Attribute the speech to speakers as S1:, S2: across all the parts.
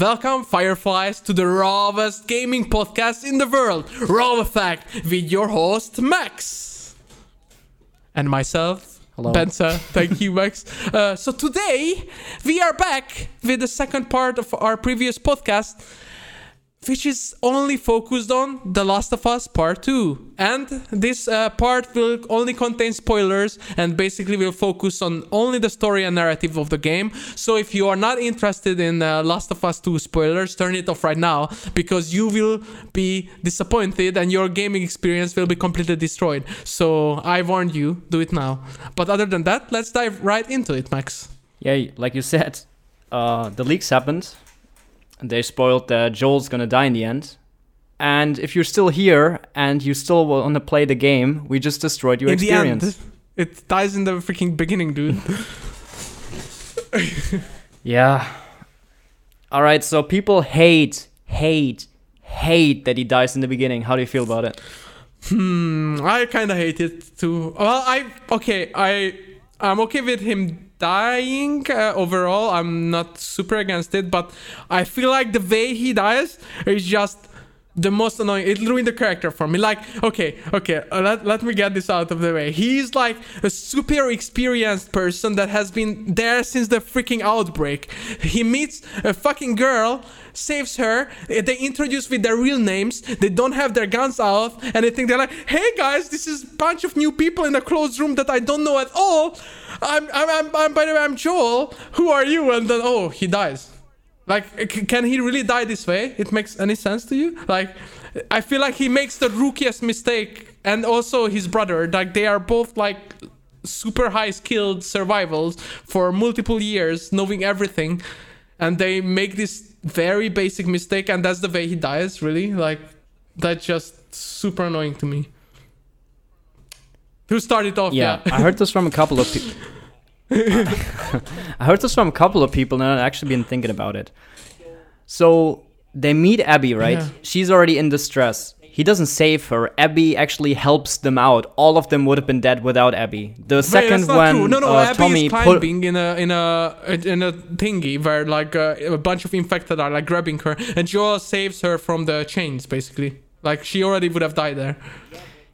S1: Welcome, Fireflies, to the rawest gaming podcast in the world, Raw Effect, with your host, Max. And myself,
S2: Hello.
S1: Benza. Thank you, Max. Uh, so today, we are back with the second part of our previous podcast, which is only focused on The Last of Us Part 2. And this uh, part will only contain spoilers and basically will focus on only the story and narrative of the game. So if you are not interested in uh, Last of Us 2 spoilers, turn it off right now because you will be disappointed and your gaming experience will be completely destroyed. So I warned you, do it now. But other than that, let's dive right into it, Max.
S2: Yeah, like you said, uh, the leaks happened. They spoiled that Joel's gonna die in the end. And if you're still here and you still want to play the game, we just destroyed your
S1: in
S2: experience.
S1: it dies in the freaking beginning, dude.
S2: Yeah. All right, so people hate, hate, hate that he dies in the beginning. How do you feel about it?
S1: Hmm, I kind of hate it too. Well, I okay, I I'm okay with him dying uh, overall. I'm not super against it, but I feel like the way he dies is just the most annoying. It ruined the character for me. Like, okay, okay, uh, let, let me get this out of the way. He's like a super experienced person that has been there since the freaking outbreak. He meets a fucking girl, saves her. uh, They introduce with their real names. They don't have their guns out, and they think they're like, "Hey guys, this is a bunch of new people in a closed room that I don't know at all." I'm, I'm, I'm, I'm by the way, I'm Joel. Who are you? And then, oh, he dies. Like, c- can he really die this way? It makes any sense to you? Like, I feel like he makes the rookiest mistake, and also his brother. Like, they are both like super high skilled survivals for multiple years, knowing everything, and they make this very basic mistake, and that's the way he dies. Really, like, that's just super annoying to me. Who started off?
S2: Yeah, I heard this from a couple of people. I heard this from a couple of people, and I've actually been thinking about it. So they meet Abby, right?
S1: Yeah.
S2: She's already in distress. He doesn't save her. Abby actually helps them out. All of them would have been dead without Abby. The
S1: Wait,
S2: second when
S1: no no
S2: uh,
S1: Abby
S2: Tommy
S1: is
S2: put,
S1: climbing in a in a in a thingy where like uh, a bunch of infected are like grabbing her and Joel saves her from the chains basically like she already would have died there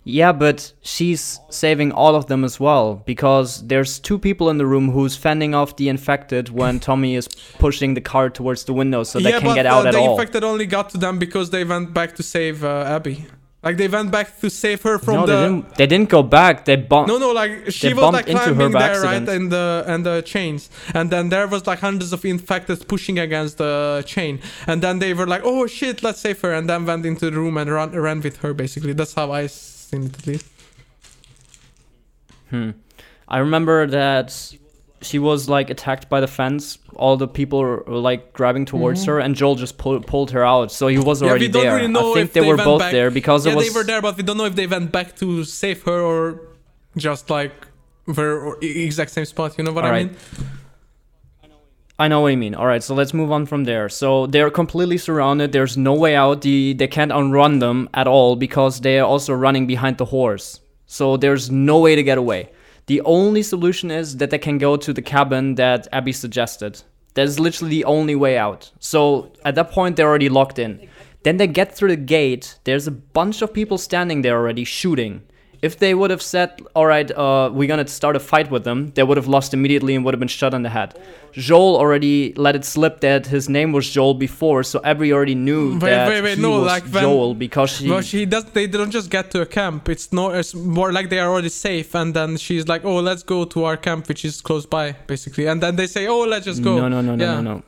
S2: Yeah, but she's saving all of them as well because there's two people in the room who's fending off the infected when Tommy is pushing the car towards the window so they
S1: yeah
S2: can
S1: but
S2: get out
S1: uh,
S2: at
S1: the
S2: all.
S1: infected only got to them because they went back to save uh, Abby like they went back to save her from
S2: no,
S1: the
S2: they didn't. They didn't go back. They bumped.
S1: no, no, like she was like climbing there, right,
S2: accident.
S1: in the and the chains, and then there was like hundreds of infected pushing against the chain, and then they were like, "Oh shit, let's save her," and then went into the room and ran ran with her. Basically, that's how I seen it at least.
S2: Hmm. I remember that she was like attacked by the fence. All the people were like grabbing towards her, and Joel just pull, pulled her out. So he was
S1: Mm-hmm. Yeah,
S2: already
S1: we don't
S2: there.
S1: really know
S2: I think
S1: if
S2: they,
S1: they
S2: were both
S1: back.
S2: there because
S1: yeah,
S2: it was.
S1: they were there, but we don't know if they went back to save her or just like were exact same spot. You know what I
S2: Alright.
S1: mean?
S2: I know what you mean. All right, so let's move on from there. So they're completely surrounded. There's no way out. The they can't unrun them at all because they are also running behind the horse. So there's no way to get away. The only solution is that they can go to the cabin that Abby suggested. That is literally the only way out. So at that point they're already locked in. Then they get through the gate. There's a bunch of people standing there already shooting. If they would have said, "All right, uh, we're gonna start a fight with them," they would have lost immediately and would have been shot in the head. Joel already let it slip that his name was Joel before, so Abby already knew
S1: Wait,
S2: that
S1: wait, wait,
S2: he
S1: no,
S2: was
S1: like when-
S2: Joel because she.
S1: Well, she does. They don't just get to a camp. It's no. It's more like they are already safe, and then she's like, "Oh, let's go to our camp, which is close by, basically." And then they say, "Oh, let's just go."
S2: No, no, no, no, no, no.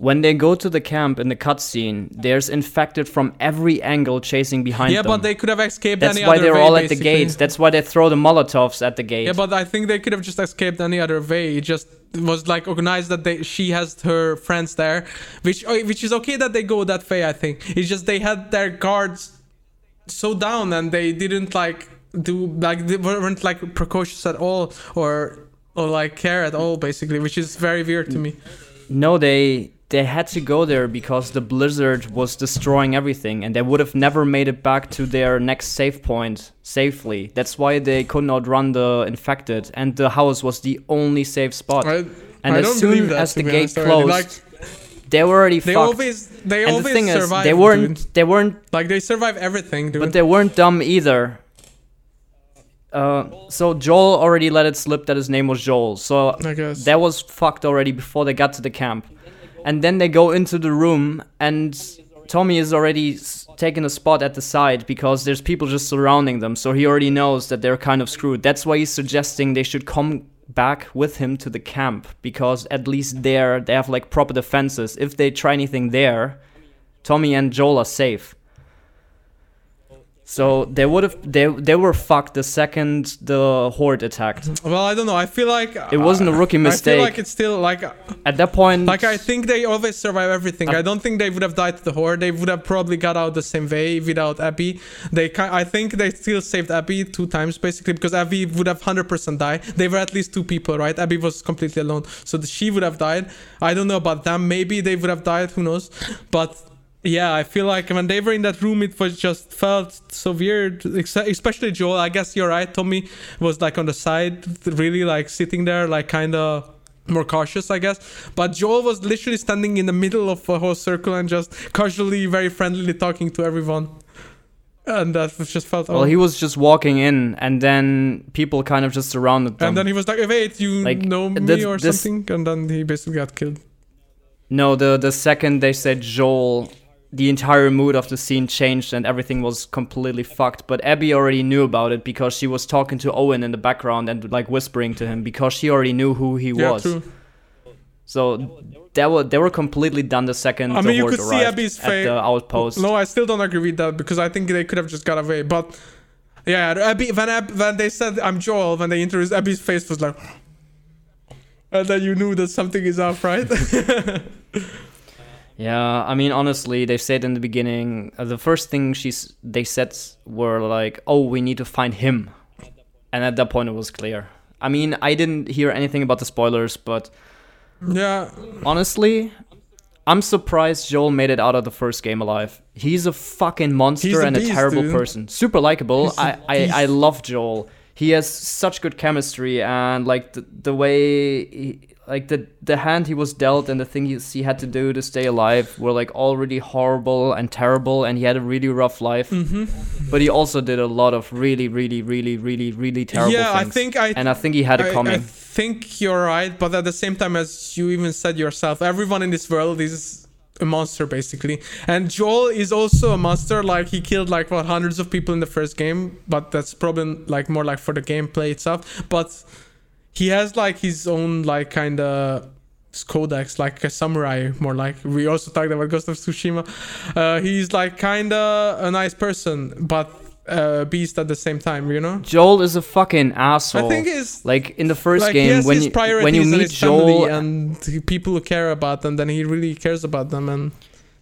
S2: When they go to the camp in the cutscene, there's infected from every angle chasing behind
S1: Yeah,
S2: them.
S1: but they could have escaped any other way.
S2: That's why they're
S1: way,
S2: all at the gates. That's why they throw the Molotovs at the gate.
S1: Yeah, but I think they could have just escaped any other way. It just was like organized that they she has her friends there, which oh, which is okay that they go that way. I think it's just they had their guards so down and they didn't like do like they weren't like precautious at all or or like care at all basically, which is very weird to me.
S2: No, they they had to go there because the blizzard was destroying everything and they would have never made it back to their next save point safely. That's why they couldn't run the infected and the house was the only safe spot.
S1: I,
S2: And
S1: I
S2: as soon
S1: that,
S2: as the gate closed-
S1: like
S2: they were already
S1: They
S2: fucked.
S1: always they
S2: and
S1: always
S2: the thing is, they weren't
S1: dude.
S2: they weren't
S1: like they survive everything, dude.
S2: But they weren't dumb either. Uh, so Joel already let it slip that his name was Joel. So that was fucked already before they got to the camp. And then they go into the room, and Tommy is already taking a spot at the side because there's people just surrounding them. So he already knows that they're kind of screwed. That's why he's suggesting they should come back with him to the camp because at least there they have like proper defenses. If they try anything there, Tommy and Joel are safe. So they would have they they were fucked the second the horde attacked.
S1: well, I don't know. I feel like
S2: It wasn't a uh,
S1: rookie
S2: mistake.
S1: I feel like it's still like uh,
S2: At that point,
S1: like I think they always survive everything. Uh, I don't think they would have died to the horde. They would have probably got out the same way without Abby. They I think they still saved Abby two times basically because Abby would have 100% died. They were at least two people, right? Abby was completely alone. So she would have died. I don't know about them. Maybe they would have died, who knows. But yeah, I feel like when they were in that room, it was just felt so weird. Especially Joel. I guess you're right. Tommy was like on the side, really like sitting there, like kind of more cautious, I guess. But Joel was literally standing in the middle of a whole circle and just casually, very friendly talking to everyone. And that was just felt.
S2: well,
S1: oh.
S2: he was just walking in, and then people kind of just surrounded them.
S1: and then he was like, "Wait, you
S2: Like,
S1: know uh, me
S2: this-
S1: or
S2: this-
S1: something?" And then he basically got killed.
S2: no, the the second they said Joel, the entire mood of the scene changed, and everything was completely fucked. But Abby already knew about it because she was talking to Owen in the background and like whispering to him because she already knew who he
S1: yeah,
S2: was.
S1: true.
S2: So they were they were completely done the second
S1: I
S2: the
S1: mean, you could see
S2: arrived
S1: Abby's
S2: at the outpost.
S1: No, I still don't agree with that because I think they could have just got away. But yeah, Abby when Ab- when they said I'm Joel when they introduced Abby's face was like, and then you knew that something is up, right?
S2: Yeah, I mean, honestly, they said in the beginning, uh, the first thing she's they said were like, "Oh, we need to find him," and at that point it was clear. I mean, I didn't hear anything about the spoilers, but
S1: yeah,
S2: honestly, I'm surprised Joel made it out of the first game alive. He's a fucking monster
S1: a
S2: and
S1: beast,
S2: a terrible
S1: dude.
S2: person. Super likable. I, I, I love Joel. He has such good chemistry and like the, the way he, like the the hand he was dealt and the thing he, had to do to stay alive were like already horrible and terrible and he had a really rough life.
S1: hmm
S2: But he also did a lot of really really really really really terrible
S1: yeah. I think I
S2: and I think he had
S1: I,
S2: coming.
S1: I think you're right, but at the same time, as you even said yourself, everyone in this world is a monster basically. And Joel is also a monster. Like he killed like what hundreds of people in the first game, but that's probably like more like for the gameplay itself. But he has like his own like kind of codex like a samurai more like we also talked about ghost of tsushima uh, he's like kind of a nice person but a beast at the same time you know
S2: Joel is a fucking asshole.
S1: i think it's
S2: like in the first
S1: like
S2: game when you when you meet Joel
S1: and people who care about them then he really cares about them and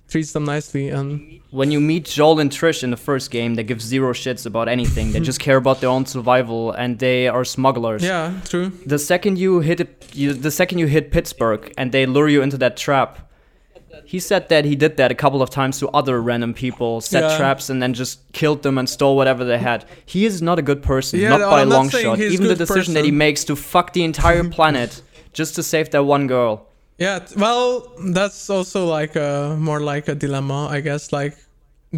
S1: treats them nicely and
S2: when you meet Joel and Trish in the first game, they give zero shits about anything. they just care about their own survival, and they are smugglers.
S1: yeah true
S2: The second you hit it, you, the second you hit Pittsburgh, and they lure you into that trap. He said that he did that a couple of times to other random people, set
S1: Yeah.
S2: traps, and then just killed them and stole whatever they had. He is not a good person,
S1: Yeah,
S2: not
S1: no,
S2: by a
S1: I'm
S2: long shot. Even the decision that he makes to fuck the entire planet just to save that one girl.
S1: yeah well that's also like a more like a dilemma i guess like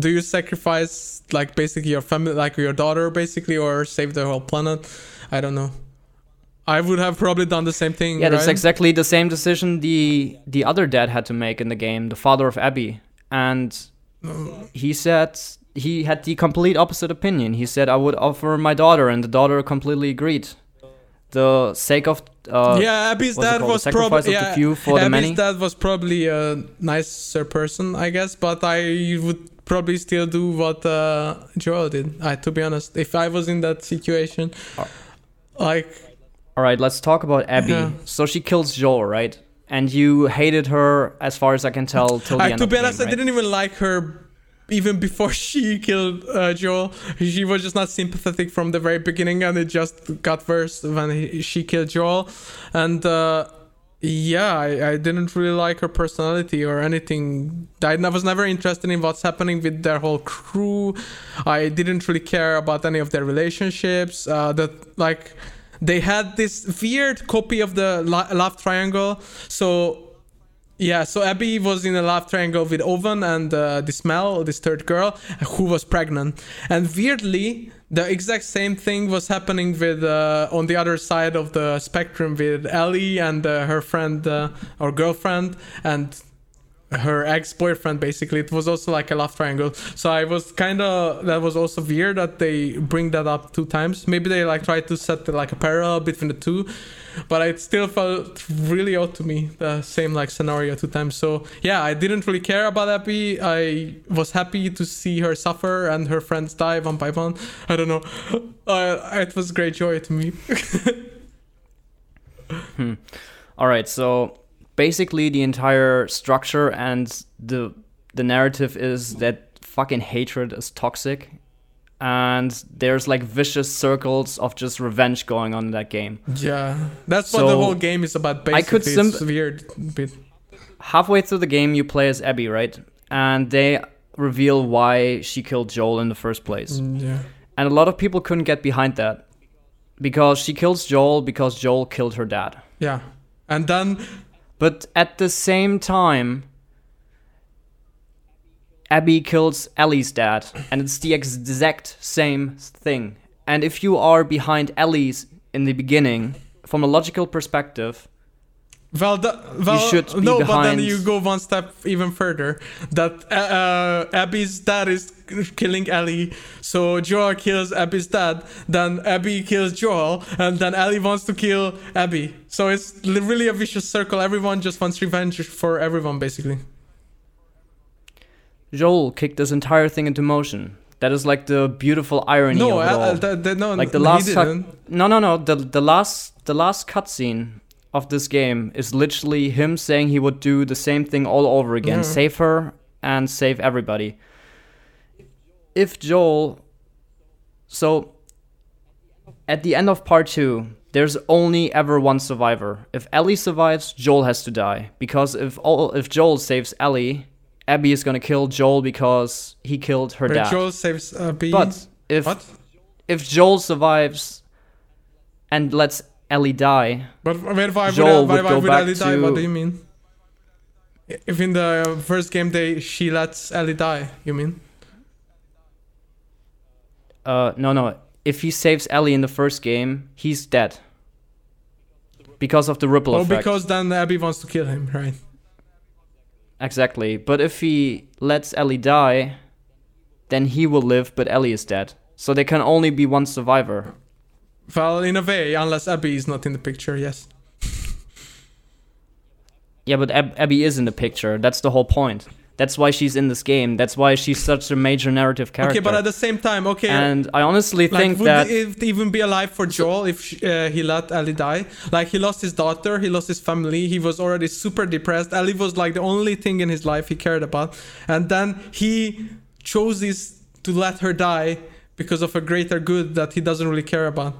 S1: do you sacrifice like basically your family like your daughter basically or save the whole planet i don't know i would have probably done the same thing
S2: Yeah, that's exactly the same decision the the other dad had to make in the game, the father of Abby, and he said he had the complete opposite opinion. He said I would offer my daughter, and the daughter completely agreed. The sake of uh,
S1: yeah, Abby's dad was probably yeah,
S2: few for the
S1: Abby's dad was probably a nicer person, I guess, but I would probably still do what uh, Joel did. I, to be honest, if I was in that situation,
S2: Oh.
S1: like
S2: all right, let's talk about Abby.
S1: Yeah.
S2: So she kills Joel, right? And you hated her, as far as I can tell, till the
S1: I,
S2: end
S1: to be honest,
S2: game,
S1: I didn't even like her even before she killed uh, Joel. She was just not sympathetic from the very beginning, and it just got worse when he, she killed Joel. And uh, yeah, I, I didn't really like her personality or anything. I was never interested in what's happening with their whole crew. I didn't really care about any of their relationships. Uh, that like they had this weird copy of the love triangle. So Yeah, so Abby was in a love triangle with Owen and uh, this Mel, this third girl, who was pregnant. And weirdly, the exact same thing was happening with uh, on the other side of the spectrum with Ellie and uh, her friend uh, or girlfriend and her ex-boyfriend basically. It was also like a love triangle. So i was kind of that was also weird that they bring that up two times. Maybe they like try to set like a parallel between the two but it still felt really odd to me the same like scenario two times. So yeah i didn't really care about abby. I was happy to see her suffer and her friends die one by one. I don't know. Uh, it was great joy to me.
S2: Hmm. all right so basically the entire structure and the the narrative is that fucking hatred is toxic and there's like vicious circles of just revenge going on in that game.
S1: Yeah, that's so what the whole game is about. Basically, I could sim- it's weird bit.
S2: Halfway through the game, you play as Abby, right? And they reveal why she killed Joel in the first place.
S1: Mm, yeah.
S2: And a lot of people couldn't get behind that because she kills Joel because Joel killed her dad.
S1: Yeah, and then
S2: but at the same time, Abby kills Ellie's dad, and it's the exact same thing. And if you are behind Ellie's in the beginning, from a logical perspective,
S1: well, the, well,
S2: you should be
S1: no,
S2: behind.
S1: but then you go one step even further. That uh, uh, Abby's dad is killing Ellie, so Joel kills Abby's dad. Then Abby kills Joel, and then Ellie wants to kill Abby. So it's really a vicious circle. Everyone just wants revenge for everyone, basically.
S2: Joel kicked this entire thing into motion. That is like the beautiful irony
S1: no,
S2: of it all.
S1: Uh, the, the, no,
S2: like the last cut, no, no, no. The the last the last cutscene of this game is literally him saying he would do the same thing all over again, yeah. save her and save everybody. If Joel so at the end of part 2, there's only ever one survivor. If Ellie survives, Joel has to die because if all if Joel saves Ellie, Abby is going to kill Joel because he killed her dad.
S1: Joel saves uh, Abby.
S2: But if
S1: what?
S2: if Joel survives and lets Ellie die.
S1: But why Joel would, why, why, would Ellie die? What do you mean? If in the first game they she lets Ellie die, you mean?
S2: Uh, no, no. If he saves Ellie in the first game, he's dead. Because of the ripple
S1: oh,
S2: effect.
S1: Oh, because then Abby wants to kill him, right?
S2: Exactly. But if he lets Ellie die, then he will live, but Ellie is dead. So there can only be one survivor.
S1: Well, in a way, unless Abby is not in the picture, yes.
S2: yeah, but Ab- Abby is in the picture. That's the whole point. That's why she's in this game. That's why she's such a major narrative character.
S1: Okay, but at the same time, okay.
S2: And I honestly
S1: like,
S2: think
S1: would
S2: that
S1: it even be alive for Joel if she, uh, he let Ellie die? Like he lost his daughter, he lost his family. He was already super depressed. Ellie was like the only thing in his life he cared about, and then he chooses to let her die because of a greater good that he doesn't really care about.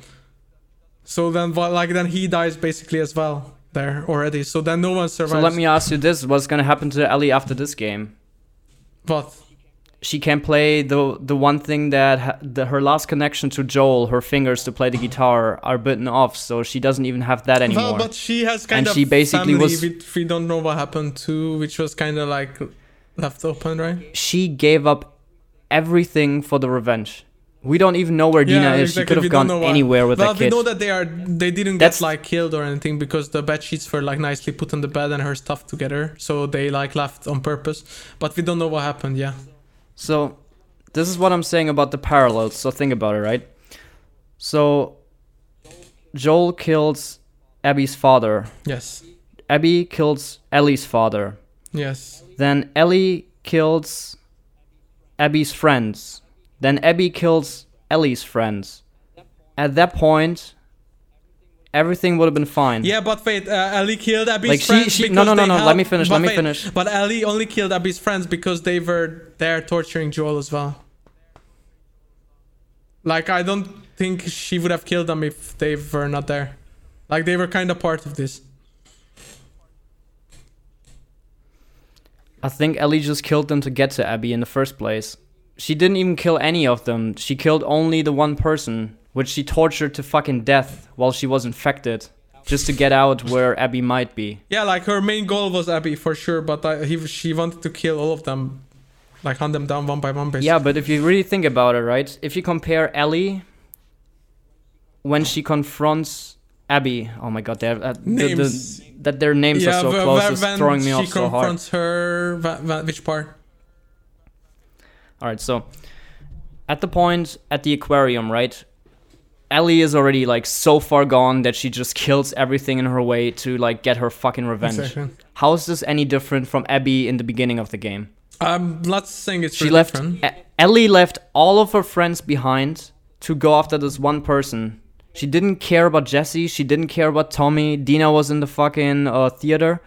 S1: So then, like, then he dies basically as well there already. So then no one survives.
S2: So let me ask you this: What's gonna happen to Ellie after this game?
S1: What?
S2: She can't play the the one thing that ha- the, her last connection to Joel, her fingers to play the guitar, are bitten off, so she doesn't even have that anymore.
S1: Well, but she has kind
S2: and
S1: of
S2: she basically
S1: family
S2: was.
S1: Which we don't know what happened to, which was kind of like left open, right?
S2: She gave up everything for the revenge. We don't even know where Dina
S1: yeah,
S2: is.
S1: Exactly.
S2: She could have gone anywhere with
S1: well,
S2: that kid.
S1: we know that they are. They didn't That's... get like killed or anything because the bed sheets were like nicely put on the bed and her stuff together. So they like left on purpose. But we don't know what happened. Yeah.
S2: So, this is what I'm saying about the parallels. So think about it, right? So, Joel kills Abby's father.
S1: Yes.
S2: Abby kills Ellie's father.
S1: Yes.
S2: Then Ellie kills Abby's friends. Then Abby kills Ellie's friends. At that point, everything would have been fine.
S1: Yeah, but wait, uh, Ellie killed Abby's
S2: like
S1: friends
S2: she, she, no, no, no, no. Helped, let me finish. Let me
S1: wait,
S2: finish.
S1: But Ellie only killed Abby's friends because they were there torturing Joel as well. Like I don't think she would have killed them if they were not there. Like they were kind of part of this.
S2: I think Ellie just killed them to get to Abby in the first place. She didn't even kill any of them. She killed only the one person, which she tortured to fucking death while she was infected. just to get out where Abby might be.
S1: Yeah, like her main goal was Abby for sure, but I, he, she wanted to kill all of them, like hunt them down one by one. Basically.
S2: Yeah, but if you really think about it, right? If you compare Ellie when she confronts Abby, oh my god, they're, uh, the, the, that their names
S1: yeah,
S2: are so close is throwing me off so hard.
S1: She confronts her, wh- wh- which part?
S2: All right, so at the point at the aquarium, right? Ellie is already like so far gone that she just kills everything in her way to like get her fucking revenge.
S1: Exactly.
S2: How is this any different from Abby in the beginning of the game?
S1: I'm not saying it's
S2: She
S1: really
S2: left
S1: different.
S2: E- Ellie left all of her friends behind to go after this one person. She didn't care about Jesse. She didn't care about Tommy. Dina was in the fucking uh, theater.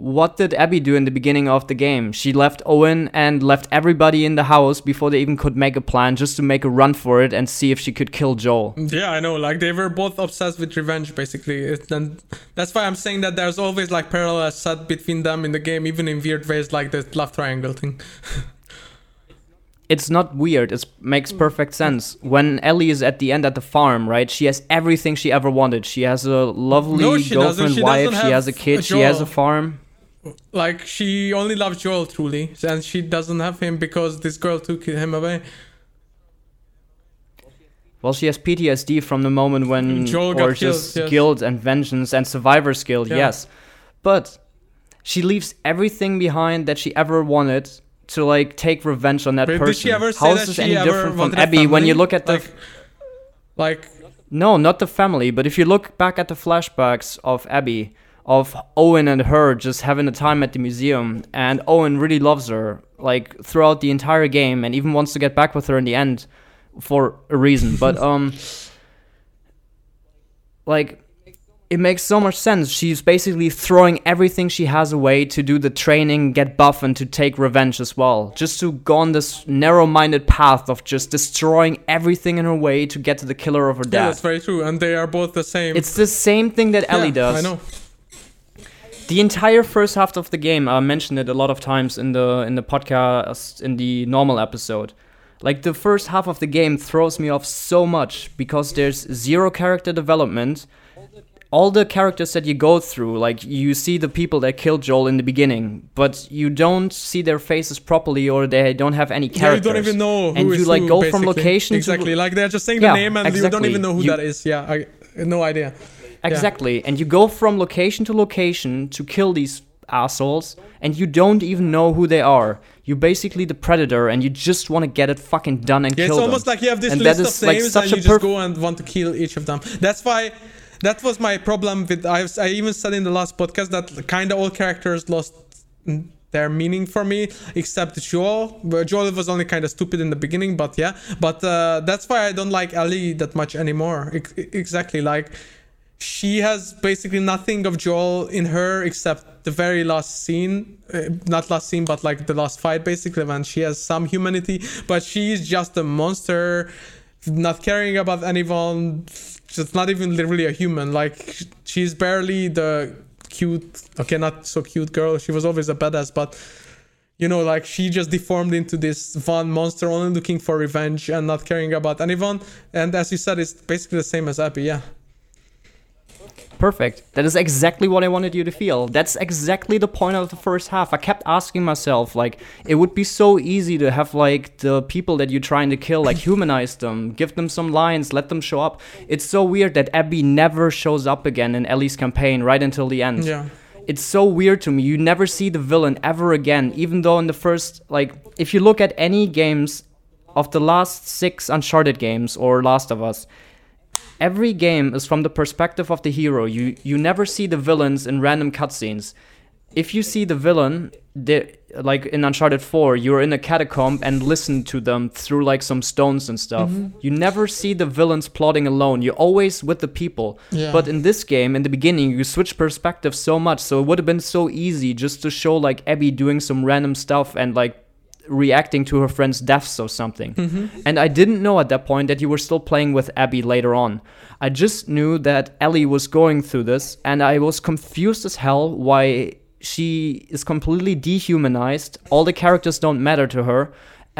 S2: What did Abby do in the beginning of the game? She left Owen and left everybody in the house before they even could make a plan just to make a run for it and see if she could kill Joel.
S1: Yeah, I know. Like they were both obsessed with revenge, basically. It, and that's why I'm saying that there's always like parallels set between them in the game, even in weird ways, like the love triangle thing.
S2: It's not weird. It makes perfect sense. When Ellie is at the end at the farm, right? She has everything she ever wanted. She has a lovely
S1: No, she
S2: girlfriend,
S1: She
S2: wife. She has a kid.
S1: a
S2: She has a farm.
S1: Like she only loves Joel truly, and she doesn't have him because this girl took him away.
S2: Well, she has PTSD from the moment when,
S1: Joel got
S2: or just
S1: killed, yes.
S2: guilt and vengeance and survivor's guilt.
S1: Yeah.
S2: Yes, but she leaves everything behind that she ever wanted to like take revenge on that
S1: But
S2: person.
S1: did she ever say
S2: How this any different from Abby when you look at the
S1: like, like
S2: No, not the family, but if you look back at the flashbacks of Abby, of Owen and her just having a time at the museum, and Owen really loves her, like throughout the entire game, and even wants to get back with her in the end for a reason. But, um, like, it makes so much sense. She's basically throwing everything she has away to do the training, get buff, and to take revenge as well. Just to go on this narrow minded path of just destroying everything in her way to get to the killer of her
S1: yeah,
S2: dad.
S1: that's very true, and they are both the same.
S2: It's the same thing that Ellie
S1: Yeah,
S2: does.
S1: I know.
S2: The entire first half of the game, I mentioned it a lot of times in the in the podcast in the normal episode. Like the first half of the game throws me off so much because there's zero character development. All the characters that you go through, like you see the people that killed Joel in the beginning, but you don't see their faces properly or they don't have any
S1: Yeah, you don't even know who
S2: and
S1: is
S2: you like
S1: who,
S2: go from location
S1: exactly
S2: to
S1: like they're just saying
S2: Yeah,
S1: the name and you don't even know who
S2: You-
S1: that is. Yeah, I no idea.
S2: Exactly. And you go from location to location to kill these assholes, and you don't even know who they are. You're basically the predator, and you just want to get it fucking done and
S1: Yeah,
S2: kill them.
S1: it's almost
S2: them.
S1: like you have this
S2: And
S1: list of
S2: like,
S1: names
S2: such
S1: and you just go and want to kill each of them. That's why. That was my problem with. I, I even said in the last podcast that kind of all characters lost their meaning for me, except Joel. Joel was only kind of stupid in the beginning, but yeah. But uh, that's why I don't like Ellie that much anymore. Ex- exactly, like she has basically nothing of Joel in her except the very last scene, uh, not last scene, but like the last fight, basically, when she has some humanity, but she's just a monster, not caring about anyone, just not even literally a human. Like she's barely the cute, okay, not so cute girl. She was always a badass, but you know, like she just deformed into this one monster, only looking for revenge and not caring about anyone. And as you said, it's basically the same as Abby, yeah.
S2: Perfect. That is exactly what I wanted you to feel. That's exactly the point of the first half. I kept asking myself, like, it would be so easy to have, like, the people that you're trying to kill, like, humanize them, give them some lines, let them show up. It's so weird that Abby never shows up again in Ellie's campaign right until the end.
S1: Yeah.
S2: It's so weird to me. You never see the villain ever again, even though in the first, like, if you look at any games of the last six Uncharted games or Last of Us, every game is from the perspective of the hero. You you never see the villains in random cutscenes. If you see the villain, they, like in Uncharted 4, you're in a catacomb and listen to them through like some stones and stuff. Mm-hmm. You never see the villains plotting alone. You're always with the people.
S1: Yeah.
S2: But in this game, in the beginning, you switch perspective so much, so it would have been so easy just to show like Abby doing some random stuff and like reacting to her friends' deaths or something. Mm-hmm. And I didn't know at that point that you were still playing with Abby later on. I just knew that Ellie was going through this, and I was confused as hell why she is completely dehumanized. All the characters don't matter to her.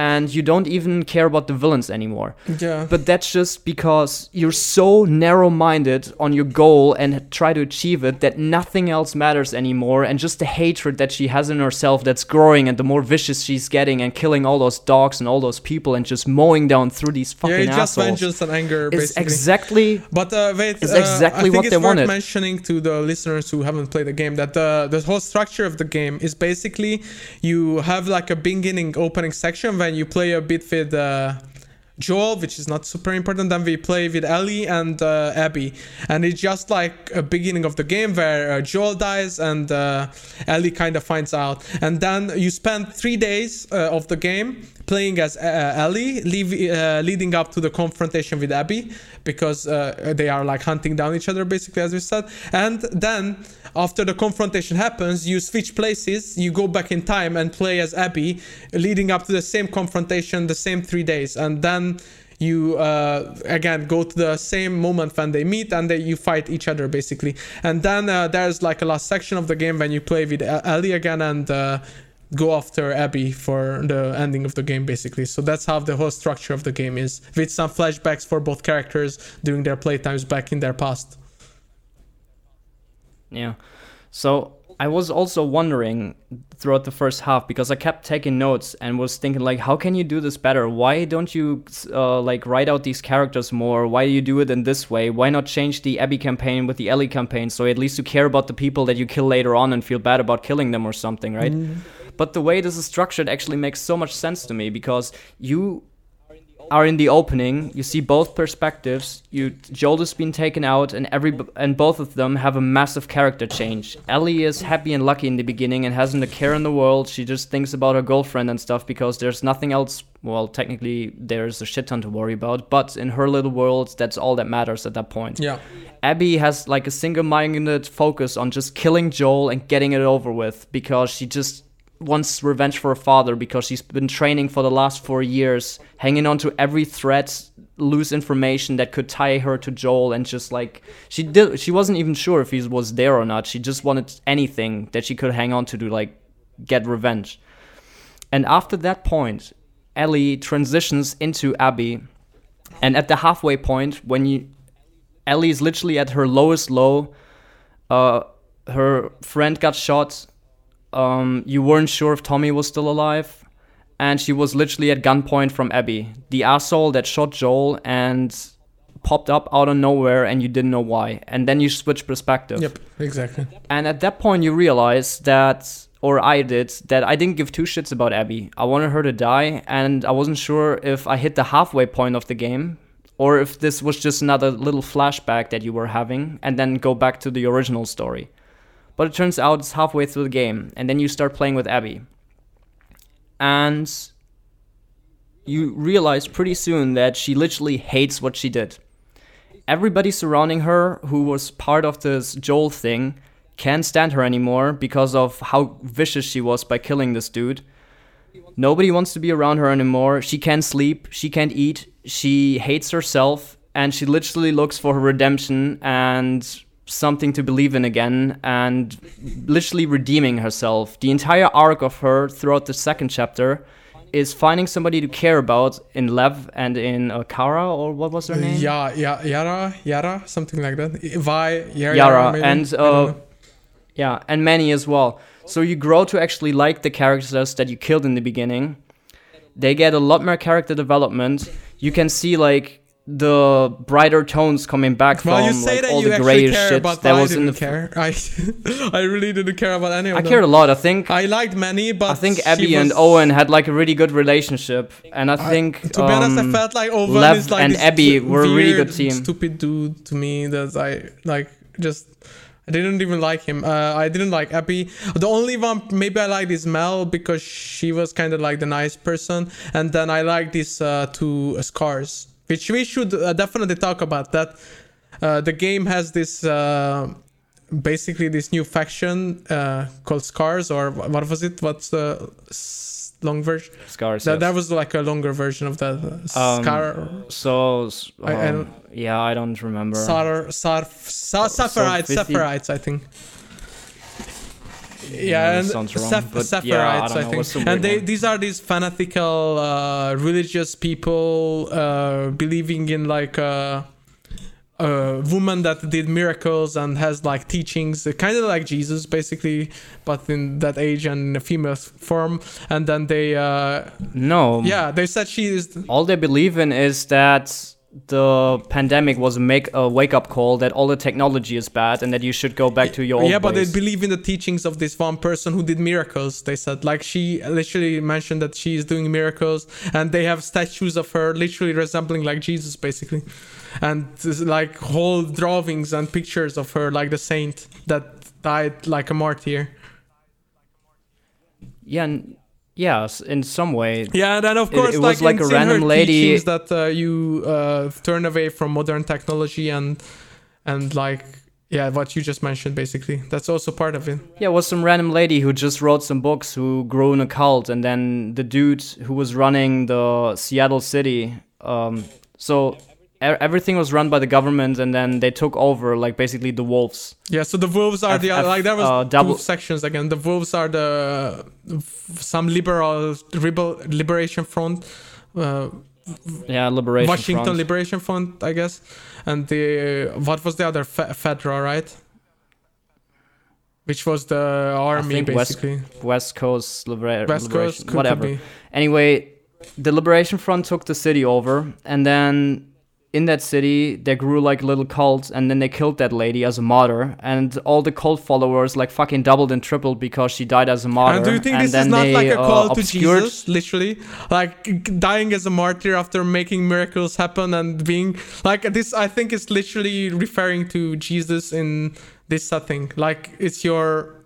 S2: And you don't even care about the villains anymore.
S1: Yeah.
S2: But that's just because you're so narrow minded on your goal and try to achieve it that nothing else matters anymore. And just the hatred that she has in herself that's growing, and the more vicious she's getting, and killing all those dogs and all those people, and just mowing down through these fucking
S1: yeah, it's just
S2: assholes.
S1: vengeance and anger,
S2: It's
S1: basically.
S2: exactly
S1: But uh, wait,
S2: It's
S1: uh,
S2: exactly
S1: I think
S2: what
S1: it's
S2: they
S1: worth
S2: wanted.
S1: mentioning to the listeners who haven't played the game that the the whole structure of the game is basically you have like a beginning opening section when you play a bit with. Uh, Joel, which is not super important. Then we play with Ellie and uh, Abby, and it's just like a beginning of the game where uh, Joel dies and uh, Ellie kind of finds out, and then you spend three days uh, of the game playing as uh, Ellie, leave, uh, leading up to the confrontation with Abby, because uh, they are like hunting down each other, basically, as we said. And then after the confrontation happens, you switch places, you go back in time and play as Abby, leading up to the same confrontation, the same three days, and then you uh, again go to the same moment when they meet and you fight each other basically. And then uh, there's like a last section of the game when you play with ellie again and uh, go after abby for the ending of the game basically. So that's how the whole structure of the game is with some flashbacks for both characters during their playtimes back in their past
S2: Yeah. So I was also wondering throughout the first half because I kept taking notes and was thinking like, how can you do this better? Why don't you uh, like write out these characters more? Why do you do it in this way? Why not change the Abby campaign with the Ellie campaign so at least you care about the people that you kill later on and feel bad about killing them or something, right? But the way this is structured actually makes so much sense to me because you are in the opening. You see both perspectives. You Joel has been taken out, and every and both of them have a massive character change. Ellie is happy and lucky in the beginning and hasn't a care in the world. She just thinks about her girlfriend and stuff because there's nothing else. Well, technically there's a shit ton to worry about, but in her little world, that's all that matters at that point.
S1: yeah
S2: Abby has like a single-minded focus on just killing Joel and getting it over with because she just wants revenge for her father because she's been training for the last four years, hanging on to every threat, loose information that could tie her to Joel, and just like she did, she wasn't even sure if he was there or not. She just wanted anything that she could hang on to to like get revenge. And after that point, Ellie transitions into Abby, and at the halfway point, when you Ellie is literally at her lowest low. Uh, her friend got shot. Um, you weren't sure if Tommy was still alive, and she was literally at gunpoint from Abby, the asshole that shot Joel and popped up out of nowhere, and you didn't know why. And then you switch perspective.
S1: yep exactly
S2: And at that point, you realize that, or I did, that I didn't give two shits about Abby. I wanted her to die, and I wasn't sure if I hit the halfway point of the game, or if this was just another little flashback that you were having, and then go back to the original story. But it turns out it's halfway through the game, and then you start playing with Abby. And you realize pretty soon that she literally hates what she did everybody surrounding her who was part of this Joel thing can't stand her anymore because of how vicious she was by killing this dude. Nobody wants to be around her anymore. She can't sleep, she can't eat, she hates herself, and she literally looks for her redemption and something to believe in again and literally redeeming herself. The entire arc of her throughout the second chapter is finding somebody to care about in Lev and in uh, Kara, or what was her name?
S1: yeah yeah yara yara something like that vi yara,
S2: Yara,
S1: maybe?
S2: and uh, yeah, and Manny as well. So you grow to actually like the characters that you killed in the beginning. They get a lot more character development. You can see like the brighter tones coming back
S1: Well,
S2: from like all the grayish shit that
S1: I
S2: was in the.
S1: care. I I really didn't care about any of
S2: I
S1: them.
S2: cared a lot. I think
S1: I liked Manny, but
S2: I think Abby and Owen had like a really good relationship, and I think
S1: To be honest, I
S2: um,
S1: felt like Owen
S2: Lev
S1: is like
S2: and Abby were a really
S1: weird,
S2: good team.
S1: Stupid dude to me that I like just. I didn't even like him. Uh, I didn't like Abby. The only one maybe I liked is Mel because she was kind of like the nice person, and then I liked these uh, two uh, scars, which we should uh, definitely talk about. That uh, the game has this. Uh, basically this new faction uh, called Scars, or what was it? What's the long version?
S2: scars.
S1: That,
S2: yes.
S1: that was like a longer version of that. Uh,
S2: Um,
S1: Scar,
S2: so s-
S1: I- I
S2: um, yeah, I don't remember.
S1: Sar, Sar, Sa- Saphirites,
S2: so 50
S1: I think. Yeah, and
S2: sounds wrong,
S1: Seph-
S2: but
S1: Sephirites,
S2: yeah, I,
S1: I, think. And they, these are these fanatical uh, religious people uh, believing in like a, a woman that did miracles and has like teachings, kind of like Jesus, basically, but in that age and in a female form. And then they, uh,
S2: no,
S1: yeah, they said she is.
S2: all they believe in is that the pandemic was a make a wake up call that all the technology is bad and that you should go back to your old
S1: Yeah, but
S2: ways.
S1: they believe in the teachings of this one person who did miracles. They said, like, she literally mentioned that she is doing miracles, and they have statues of her literally resembling like Jesus, basically. And like whole drawings and pictures of her, like the saint that died like a martyr.
S2: yeah, n- yeah, in some way.
S1: Yeah, and then of course,
S2: it was
S1: like,
S2: like a random lady-
S1: that uh, you uh, turn away from modern technology and and like yeah, what you just mentioned, basically. That's also part of it.
S2: Yeah, it was some random lady who just wrote some books who grew in a cult, and then the dude who was running the Seattle city. Um, so everything was run by the government, and then they took over, like basically the wolves.
S1: Yeah, so the wolves are
S2: I've-
S1: the
S2: I've,
S1: like there was
S2: uh,
S1: two
S2: double-
S1: sections again. The wolves are the some liberal rebel liberation front, uh,
S2: Yeah, liberation.
S1: Washington
S2: Front.
S1: Liberation Front, I guess, and the what was the other Fe- Fedra, right? Which was the army
S2: think West-
S1: basically.
S2: West Coast libera-
S1: West
S2: liberation,
S1: Coast,
S2: whatever.
S1: Could be.
S2: Anyway, the Liberation Front took the city over, and then in that city they grew like little cult, and then they killed that lady as a martyr, and all the cult followers like fucking doubled and tripled because she died as a martyr.
S1: And do you think
S2: and
S1: this is not
S2: they,
S1: like a
S2: uh,
S1: call to
S2: obscured-
S1: Jesus, literally, like dying as a martyr after making miracles happen and being like this? I think is literally referring to Jesus in this setting. Like it's your,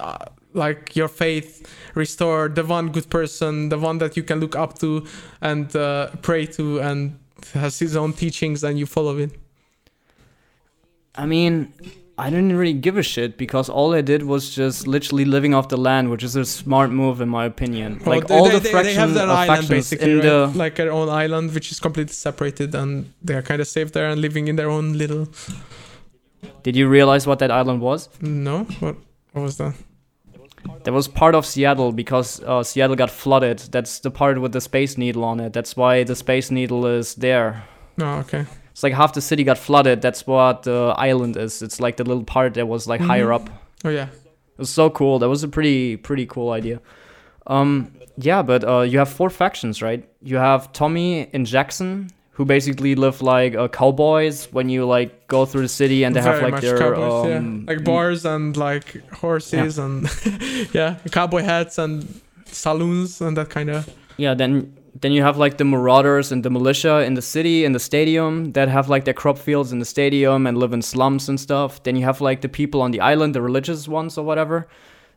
S1: uh, like your faith restored, the one good person, the one that you can look up to and uh, pray to, and has his own teachings, and you follow it.
S2: I mean, I didn't really give a shit because all I did was just literally living off the land, which is a smart move in my opinion.
S1: Well,
S2: like
S1: they,
S2: all
S1: they,
S2: the
S1: they,
S2: fraction
S1: they have their island basically, right?
S2: the
S1: like their own island, which is completely separated, and they are kind of safe there and living in their own little.
S2: Did you realize what that island was?
S1: No, what what was that?
S2: That was part of Seattle because uh, Seattle got flooded. That's the part with the Space Needle on it. That's why the Space Needle is there.
S1: Oh, okay.
S2: It's like half the city got flooded. That's what the island is. It's like the little part that was like higher
S1: Mhm.
S2: up.
S1: Oh yeah.
S2: It was so cool. That was a pretty pretty cool idea. Um, yeah, but uh, you have four factions, right? You have Tommy and Jackson, who basically live like uh, cowboys. When you like go through the city and they have like their
S1: cowboys,
S2: um,
S1: yeah. like bars and like horses and yeah, cowboy hats and saloons and that kind of.
S2: Yeah, then then you have like the marauders and the militia in the city in the stadium that have like their crop fields in the stadium and live in slums and stuff. Then you have like the people on the island, the religious ones or whatever,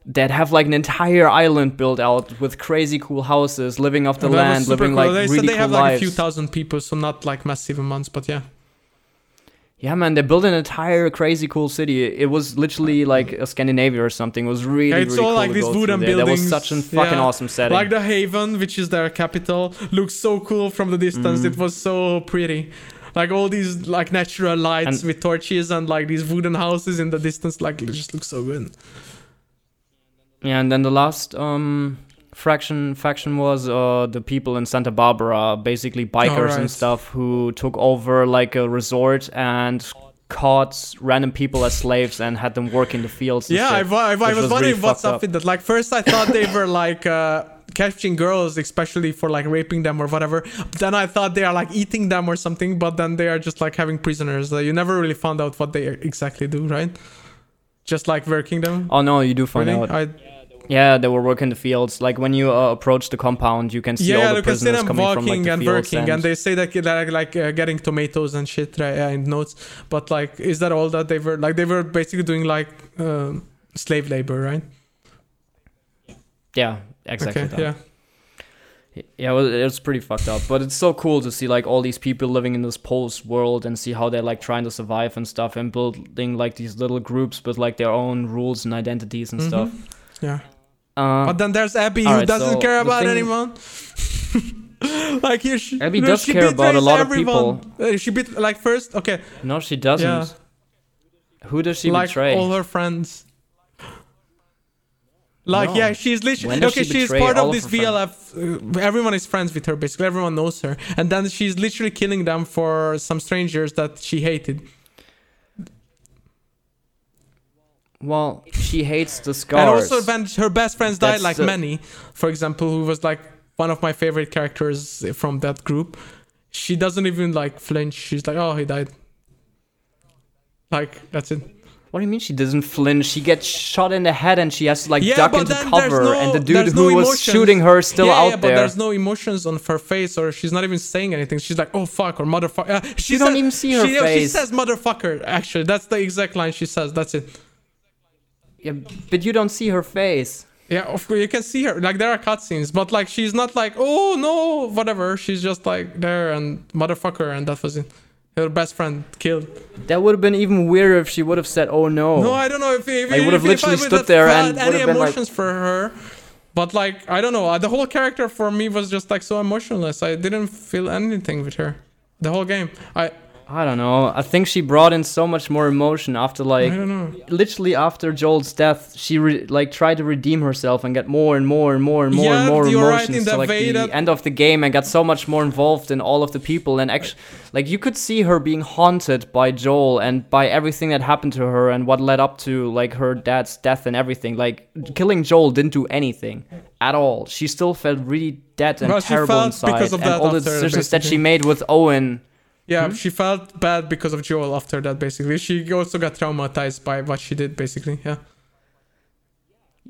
S2: that have like an entire island built out with crazy cool houses, living off the
S1: And that was
S2: land, living
S1: cool.
S2: like
S1: they
S2: really
S1: said they
S2: cool
S1: have like
S2: lives.
S1: a few thousand people, so not like massive amounts, but yeah.
S2: yeah, man, they built an entire crazy cool city. It was literally like a Scandinavia or something. It was really,
S1: Yeah, it's
S2: really
S1: all
S2: cool
S1: like these wooden
S2: there. That was such a fucking
S1: yeah.
S2: awesome setting.
S1: Like the Haven, which is their capital, looks so cool from the distance.
S2: Mhm.
S1: It was so pretty. Like all these like natural lights
S2: And-
S1: with torches and like these wooden houses in the distance, like it just looks so good.
S2: Yeah, and then the last um fraction faction was uh the people in Santa Barbara, basically bikers and stuff who took over like a resort and caught random people as slaves and had them work in the fields.
S1: Yeah, I,
S2: shit,
S1: wa- I, I was,
S2: was
S1: wondering
S2: really
S1: what's up
S2: up.
S1: with that. Like first, I thought they were like uh, catching girls, especially for like raping them or whatever. Then I thought they are like eating them or something, but then they are just like having prisoners. You never really found out what they exactly do, right? Just like working them.
S2: Oh no, you do find
S1: Really?
S2: out.
S1: I,
S2: Yeah, they were working the fields. Like when you uh, approach the compound, you can see all
S1: yeah,
S2: the
S1: can see
S2: prisoners coming from like
S1: walking
S2: the
S1: and
S2: fields
S1: working, and, they say that they're like uh, getting tomatoes and shit right, yeah, in notes. But like, is that all that they were like? They were basically doing like um, slave labor, right?
S2: yeah, exactly.
S1: okay,
S2: that.
S1: Yeah.
S2: It's pretty fucked up, but it's so cool to see like all these people living in this post world and see how they're like trying to survive and stuff and building like these little groups with like their own rules and identities and stuff.
S1: Mhm. Yeah.
S2: Uh,
S1: But then there's Abby who
S2: alright,
S1: doesn't
S2: so
S1: care about anyone. like here, she,
S2: Abby
S1: you know,
S2: does
S1: she
S2: care about a lot of
S1: everyone. Uh, she bet like first, okay,
S2: no, she doesn't.
S1: Yeah.
S2: Who does she
S1: like
S2: betray?
S1: all her friends. Like
S2: No.
S1: yeah, she's literally okay.
S2: she
S1: she's part of
S2: of
S1: this
S2: her
S1: VLF. Uh, everyone is friends with her. Basically, everyone knows her, and then she's literally killing them for some strangers that she hated.
S2: Well, she hates the scars.
S1: And also, when her best friends died,
S2: That's
S1: like
S2: the-
S1: Manny, for example, who was like one of my favorite characters from that group, she doesn't even like flinch. She's like, "Oh, he died." Like that's it.
S2: What do you mean she doesn't flinch? She gets shot in the head and she has to like
S1: Yeah,
S2: duck into cover,
S1: no-
S2: and the dude who
S1: no
S2: was shooting her is still
S1: yeah,
S2: out
S1: yeah, but there's no emotions on her face, or she's not even saying anything. She's like, "Oh fuck" or "motherfucker." Uh, she
S2: You don't even see her
S1: she, She says "motherfucker." Actually, that's the exact line she says. That's it.
S2: Yeah, but you don't see her face.
S1: Yeah, of course you can see her. Like there are cutscenes, but like she's not like, "Oh no," whatever. She's just like there and motherfucker, and that was it. Her best friend killed.
S2: That would have been even weirder if she would have said, "Oh no."
S1: No, I don't know if if,
S2: I would've literally stood there and
S1: any
S2: been like-
S1: emotions for her. But like I don't know, uh, the whole character for me was just like so emotionless. I didn't feel anything with her, the whole game. I
S2: I don't know. I think she brought in so much more emotion after like
S1: I don't know.
S2: literally after Joel's death, she re- like tried to redeem herself and get more and more and more and more
S1: Yeah,
S2: and more
S1: right
S2: emotions
S1: in
S2: to like the
S1: that-
S2: end of the game and got so much more involved in all of the people and actually like you could see her being haunted by Joel and by everything that happened to her and what led up to like her dad's death and everything. Like killing Joel didn't do anything at all. She still felt really dead and
S1: Well,
S2: terrible inside
S1: because of
S2: and
S1: that
S2: all the decisions that she made with Owen
S1: Yeah,
S2: Hmm?
S1: she felt bad because of Joel after that. Basically, she also got traumatized by what she did. Basically, yeah.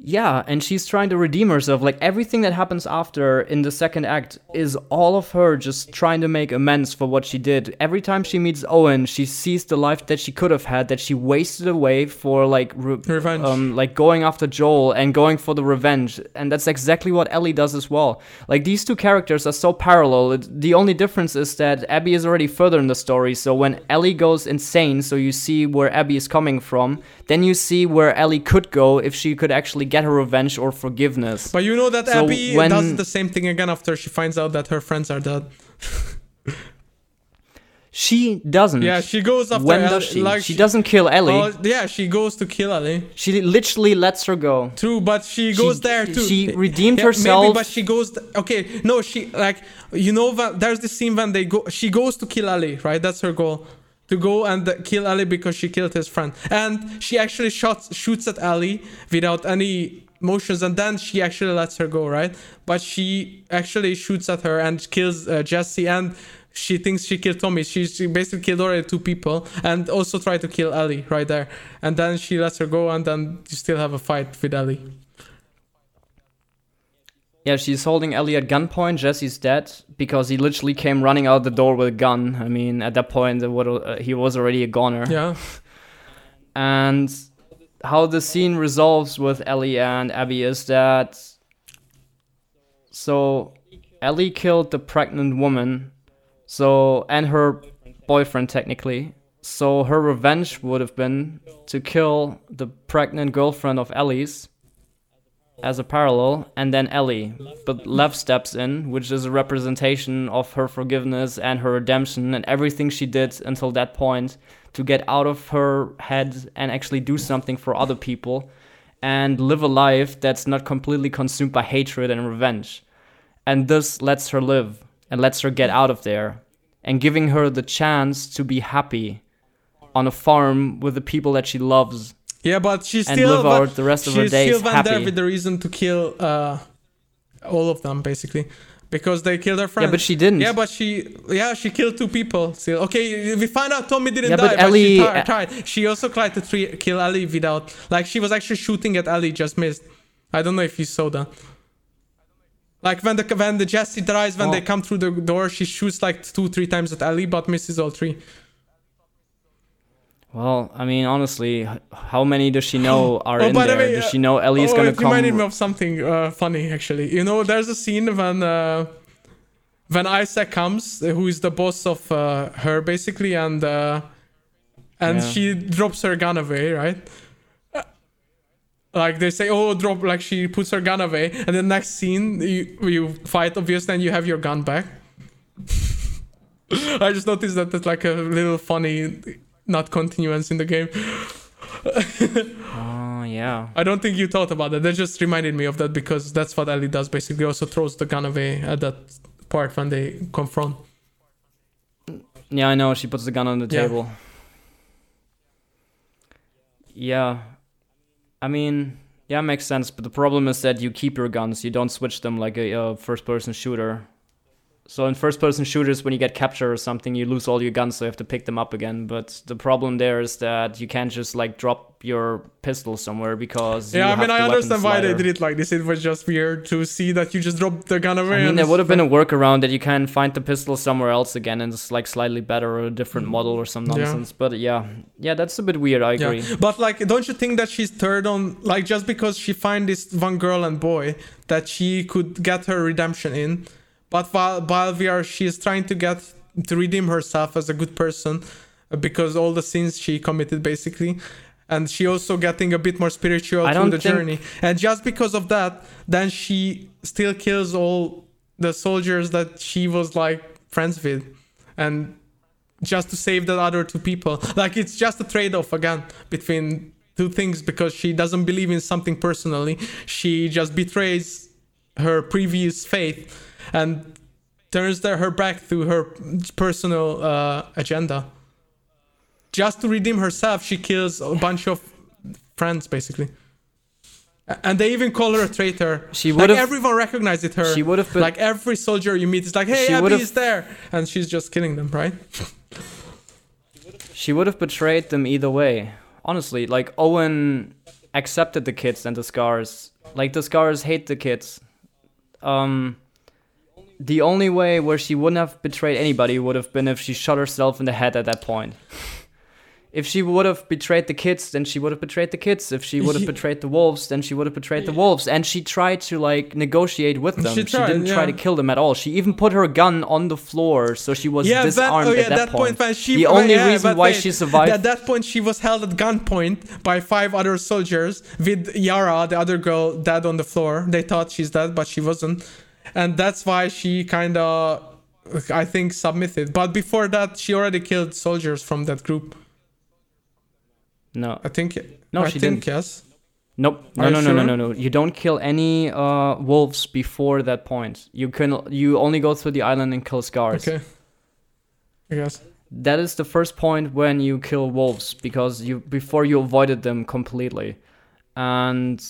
S2: Yeah, and she's trying to redeem herself. Like everything that happens after in the second act is all of her just trying to make amends for what she did. Every time she meets Owen, she sees the life that she could have had that she wasted away for like re-
S1: Revenge.
S2: um like going after Joel and going for the revenge. And that's exactly what Ellie does as well. Like these two characters are so parallel. It, the only difference is that Abby is already further in the story. So when Ellie goes insane, so you see where Abby is coming from, then you see where Ellie could go if she could actually get her revenge or forgiveness.
S1: But you know that
S2: So
S1: Abby
S2: when-
S1: does the same thing again after she finds out that her friends are dead.
S2: She doesn't.
S1: Yeah, she goes after.
S2: when does she?
S1: Like
S2: she doesn't kill oh, Ellie.
S1: Oh, yeah, she goes to kill Ellie.
S2: she literally lets her go.
S1: True, but she
S2: She-
S1: goes there too.
S2: she redeemed
S1: Yeah,
S2: herself.
S1: Maybe, but she goes. okay, no, she like you know that there's this scene when they go. She goes to kill Ellie, right? That's her goal. To go and kill Ali because she killed his friend, and she actually shots shoots at Ali without any motions, and then she actually lets her go, right? But she actually shoots at her and kills uh, Jesse, and she thinks she killed Tommy. She, she basically killed already two people, and also tried to kill Ali right there. And then she lets her go, and then you still have a fight with Ali.
S2: Yeah, she's holding Ellie at gunpoint. Jesse's dead because he literally came running out the door with a gun. I mean, at that point, would, uh, he was already a goner.
S1: Yeah.
S2: And how the scene resolves with Ellie and Abby is that so Ellie killed the pregnant woman, so and her boyfriend technically. So her revenge would have been to kill the pregnant girlfriend of Ellie's as a parallel, and then Ellie. But Lev steps in, which is a representation of her forgiveness and her redemption and everything she did until that point to get out of her head and actually do something for other people and live a life that's not completely consumed by hatred and revenge. And this lets her live and lets her get out of there and giving her the chance to be happy on a farm with the people that she loves
S1: Yeah, but she
S2: and
S1: still
S2: live out the rest of her days
S1: still there
S2: happy.
S1: with the reason to kill uh, all of them basically because they killed her friend.
S2: Yeah, but she didn't.
S1: Yeah, but she yeah she killed two people. Still okay. We find out Tommy didn't
S2: Yeah,
S1: die,
S2: but
S1: but,
S2: Ellie-
S1: she tri- tried. She also tried to tre- kill Ellie without like she was actually shooting at Ellie, just missed. I don't know if you saw that. Like when the when the Jesse dies, when
S2: Oh.
S1: they come through the door, she shoots like two three times at Ellie, but misses all three.
S2: Well, I mean, honestly, how many does she know are
S1: Oh,
S2: in
S1: the
S2: there?
S1: way,
S2: does
S1: uh,
S2: she know Ellie's
S1: oh,
S2: gonna
S1: it
S2: come?
S1: reminded me of something uh, funny actually. You know, there's a scene when uh, when Isaac comes, uh, who is the boss of uh, her basically, and uh, and
S2: Yeah.
S1: she drops her gun away, right? Like they say, oh, drop. Like she puts her gun away, and the next scene you you fight, obviously, and you have your gun back. I just noticed that that's like a little funny, not continuance in the game.
S2: Oh yeah.
S1: I don't think you thought about that. That just reminded me of that because that's what Ellie does basically. Also throws the gun away at that part when they confront.
S2: Yeah, I know. She puts the gun on the
S1: Yeah.
S2: table. Yeah. I mean, yeah, makes sense. But the problem is that you keep your guns. You don't switch them like a uh, first-person shooter. So in first-person shooters, when you get captured or something, you lose all your guns, so you have to pick them up again. But the problem there is that you can't just like drop your pistol somewhere because you
S1: Yeah, I mean, I understand why they did it like this. It was just weird to see that you just drop the gun away.
S2: I mean, there would have been a workaround that you can find the pistol somewhere else again, and it's like slightly better or a different model or some
S1: Mm. Yeah.
S2: nonsense. But yeah, yeah, that's a bit weird. I agree.
S1: Yeah. But like, don't you think that she's third on like just because she find this one girl and boy that she could get her redemption in, but while while we are she is trying to get to redeem herself as a good person uh, because all the sins she committed basically. And she also getting a bit more spiritual through the
S2: think-
S1: journey. And just because of that, then she still kills all the soldiers that she was like friends with. And just to save the other two people. Like it's just a trade-off again between two things because she doesn't believe in something personally. She just betrays her previous faith and turns their, her back to her personal uh, agenda. Just to redeem herself, she kills a bunch of friends basically. And they even call her a traitor.
S2: She
S1: like
S2: would've-
S1: everyone recognizes her.
S2: She would have been
S1: like every soldier you meet is like, "Hey, Abby is there," and she's just killing them, right?
S2: She would have betrayed them either way. Honestly, like Owen accepted the kids and the scars. Like the scars hate the kids. Um the only way where she wouldn't have betrayed anybody would have been if she shot herself in the head at that point. If she would have betrayed the kids, then she would have betrayed the kids. If she would have betrayed the wolves, then she would have betrayed the wolves. And she tried to like negotiate with them.
S1: She
S2: She, didn't try to kill them at all. She even put her gun on the floor, so she was
S1: yeah, that,
S2: disarmed
S1: oh yeah,
S2: at that, point.
S1: when she
S2: the only
S1: yeah,
S2: reason why
S1: wait,
S2: she survived
S1: At that point, she was held at gunpoint by five other soldiers with Yara, the other girl, dead on the floor. They thought she's dead, but she wasn't, and that's why she kind of, I think, submitted. But before that, she already killed soldiers from that group.
S2: No,
S1: I think.
S2: No,
S1: I
S2: she
S1: think
S2: didn't.
S1: yes.
S2: nope, no,
S1: Are
S2: no, no, no, no, no. You don't kill any uh, wolves before that point. You can, you only go through the island and kill scars.
S1: Okay. I guess.
S2: That is the first point when you kill wolves because you before you avoided them completely, and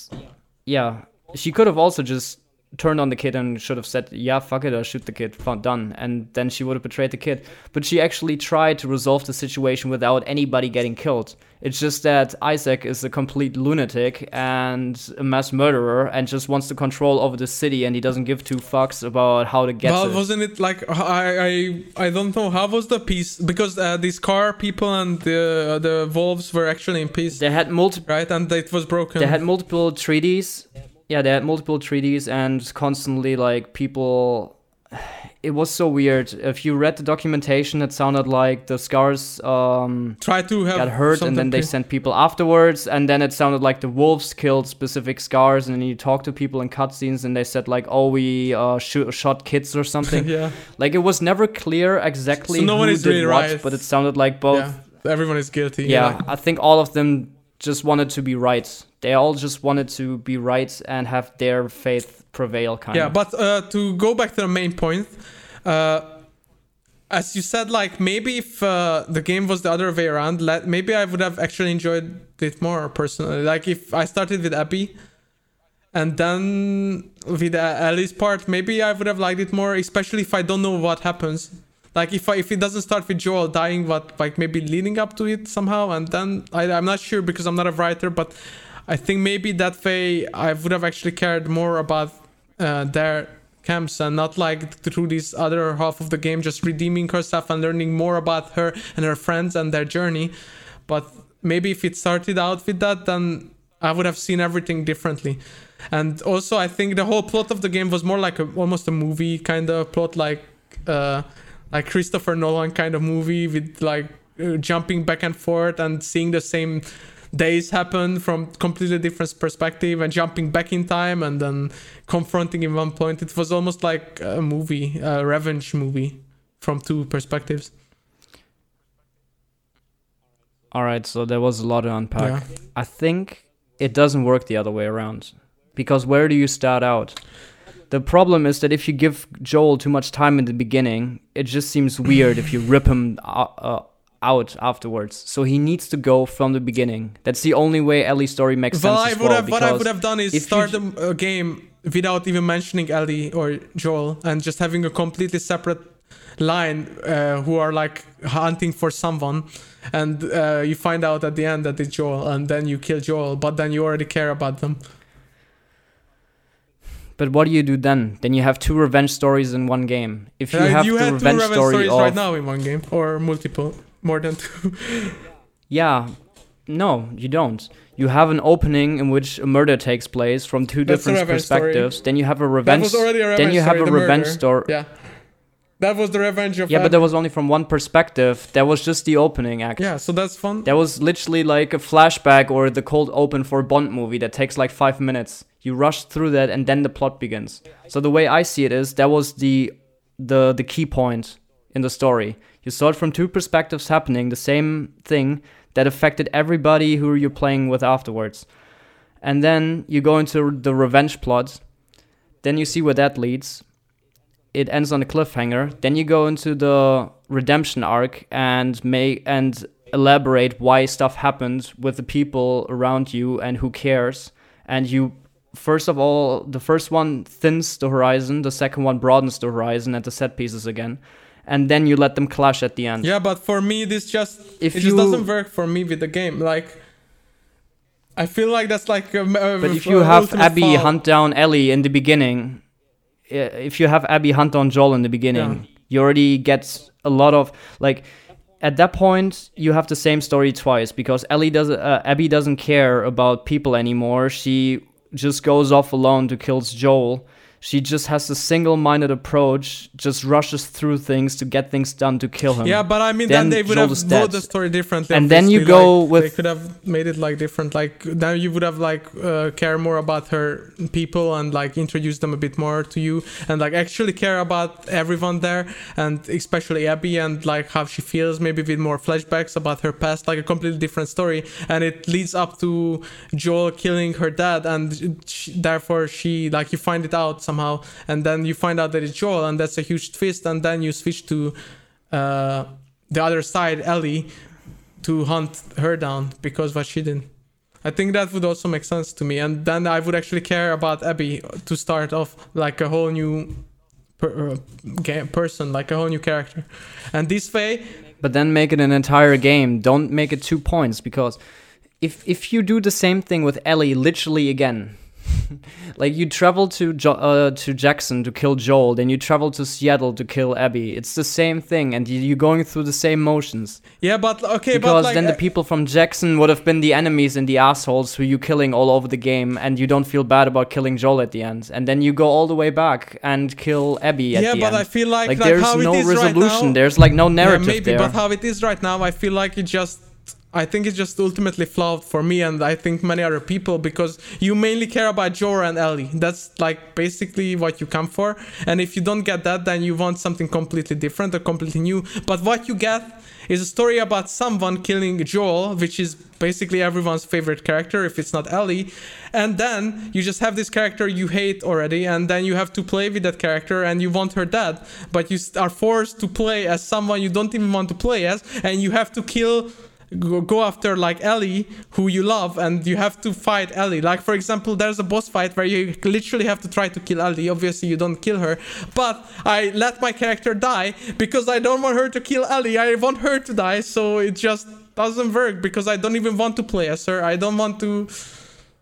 S2: yeah, she could have also just turned on the kid and should have said, "Yeah, fuck it, I'll shoot the kid, fun, done," and then she would have betrayed the kid. But she actually tried to resolve the situation without anybody getting killed. It's just that Isaac is a complete lunatic and a mass murderer and just wants to control over the city, and he doesn't give two fucks about how to get
S1: well,
S2: it.
S1: wasn't it like I I I don't know how was the peace because uh, these scar people and the the wolves were actually in peace,
S2: They had multiple.
S1: right? And it was broken.
S2: They had multiple treaties. Yeah, they had multiple treaties and constantly like people. It was so weird. If you read the documentation, it sounded like the scars um,
S1: Try to have
S2: got hurt, and then they sent people afterwards. And then it sounded like the wolves killed specific scars, and then you talk to people in cutscenes, and they said like, "Oh, we uh, shoot, shot kids or something."
S1: yeah,
S2: like it was never clear exactly
S1: So no
S2: who
S1: one is
S2: did
S1: really
S2: what,
S1: right.
S2: but it sounded like both
S1: yeah. Everyone is guilty.
S2: yeah, I think all of them just wanted to be right. They all just wanted to be right and have their faith prevail, kind of.
S1: yeah.
S2: of.
S1: But uh, to go back to the main point, uh, as you said, like maybe if uh, the game was the other way around, let, maybe I would have actually enjoyed it more personally. Like if I started with Abby. And then with uh, Ellie's part, maybe I would have liked it more, especially if I don't know what happens. Like if I, if it doesn't start with Joel dying, but like maybe leading up to it somehow, and then I, I'm not sure because I'm not a writer, but I think maybe that way I would have actually cared more about uh, their camps and not like through this other half of the game just redeeming herself and learning more about her and her friends and their journey. But maybe if it started out with that, then I would have seen everything differently. And also, I think the whole plot of the game was more like a, almost a movie kind of plot, like uh, like Christopher Nolan kind of movie with like uh, jumping back and forth and seeing the same days happen from completely different perspective and jumping back in time and then confronting in one point. It was almost like a movie, a revenge movie from two perspectives.
S2: All right, so there was a lot to unpack.
S1: Yeah.
S2: I think it doesn't work the other way around. Because where do you start out? The problem is that if you give Joel too much time in the beginning, it just seems weird if you rip him uh, uh, out afterwards. So he needs to go from the beginning. That's the only way Ellie's story makes
S1: well,
S2: sense.
S1: I
S2: well,
S1: have, what I would have done is
S2: you
S1: start
S2: j-
S1: a, a game without even mentioning Ellie or Joel and just having a completely separate line uh, who are like hunting for someone and uh, you find out at the end that it's Joel and then you kill Joel but then you already care about them.
S2: But what do you do then? Then you have two revenge stories in one game. If you
S1: Uh,
S2: have
S1: you
S2: the revenge
S1: revenge
S2: story
S1: stories
S2: of
S1: right now in one game or multiple, more than two.
S2: yeah, no, you don't. You have an opening in which a murder takes place from two
S1: That's
S2: different
S1: revenge story.
S2: perspectives. Then you have a revenge.
S1: that was already a revenge
S2: then you have
S1: story,
S2: a revenge story.
S1: Yeah. That was the revenge of
S2: Yeah, but that was only from one perspective. That was just the opening act.
S1: Yeah, so that's fun.
S2: That was literally like a flashback or the cold open for a Bond movie that takes like five minutes. You rush through that and then the plot begins. So the way I see it is that was the the the key point in the story. You saw it from two perspectives happening, the same thing that affected everybody who you're playing with afterwards. And then you go into the revenge plot. Then you see where that leads. It ends on a cliffhanger. Then you go into the redemption arc and make and elaborate why stuff happened with the people around you and who cares. And you first of all, the first one thins the horizon, the second one broadens the horizon and the set pieces again. And then you let them clash at the end.
S1: Yeah, but for me, this just
S2: If
S1: it
S2: you-
S1: just doesn't work for me with the game. Like, I feel like that's like. A, a,
S2: But if you have Abby
S1: fall.
S2: hunt down Ellie in the beginning, if you have Abby hunt down Joel in the beginning,
S1: Yeah.
S2: you already get a lot of like. At that point, you have the same story twice because Ellie does uh, Abby doesn't care about people anymore. She just goes off alone to kills Joel. She just has a single-minded approach, just rushes through things to get things done to kill him.
S1: Yeah, but I mean,
S2: Then
S1: then, they would
S2: Joel
S1: have told the story differently.
S2: And then you go
S1: like,
S2: with-
S1: They could have made it like different. Like then you would have like uh, care more about her people and like introduce them a bit more to you and like actually care about everyone there and especially Abby and like how she feels. Maybe with more flashbacks about her past, like a completely different story. And it leads up to Joel killing her dad, and she, therefore she like you find it out somehow, and then you find out that it's Joel, and that's a huge twist. And then you switch to uh, the other side, Ellie, to hunt her down because what she did. I think that would also make sense to me, and then I would actually care about Abby to start off like a whole new per, uh, person, like a whole new character. And this way,
S2: but then make it an entire game. Don't make it two points because if if you do the same thing with Ellie literally again, like you travel to jo- uh, to Jackson to kill Joel, then you travel to Seattle to kill Abby. It's the same thing, and you- you're going through the same motions.
S1: yeah, but okay, but
S2: because
S1: like,
S2: then the
S1: uh,
S2: people from Jackson would have been the enemies and the assholes who you're killing all over the game, and you don't feel bad about killing Joel at the end. And then you go all the way back and kill Abby at
S1: yeah,
S2: the
S1: but
S2: end.
S1: I feel like,
S2: like,
S1: like
S2: there's
S1: how
S2: no
S1: it is right
S2: resolution.
S1: now,
S2: there's like no narrative
S1: yeah, maybe,
S2: there.
S1: but how it is right now, I feel like it just. I think it's just ultimately flawed for me, and I think many other people because you mainly care about Joel and Ellie. That's like basically what you come for. And if you don't get that, then you want something completely different or completely new. But what you get is a story about someone killing Joel, which is basically everyone's favorite character if it's not Ellie. And then you just have this character you hate already, and then you have to play with that character and you want her dead. But you are forced to play as someone you don't even want to play as, and you have to kill go, after like Ellie, who you love, and you have to fight Ellie. Like for example, there's a boss fight where you literally have to try to kill Ellie. Obviously, you don't kill her, but I let my character die because I don't want her to kill Ellie. I want her to die, so it just doesn't work because I don't even want to play as her. I don't want to.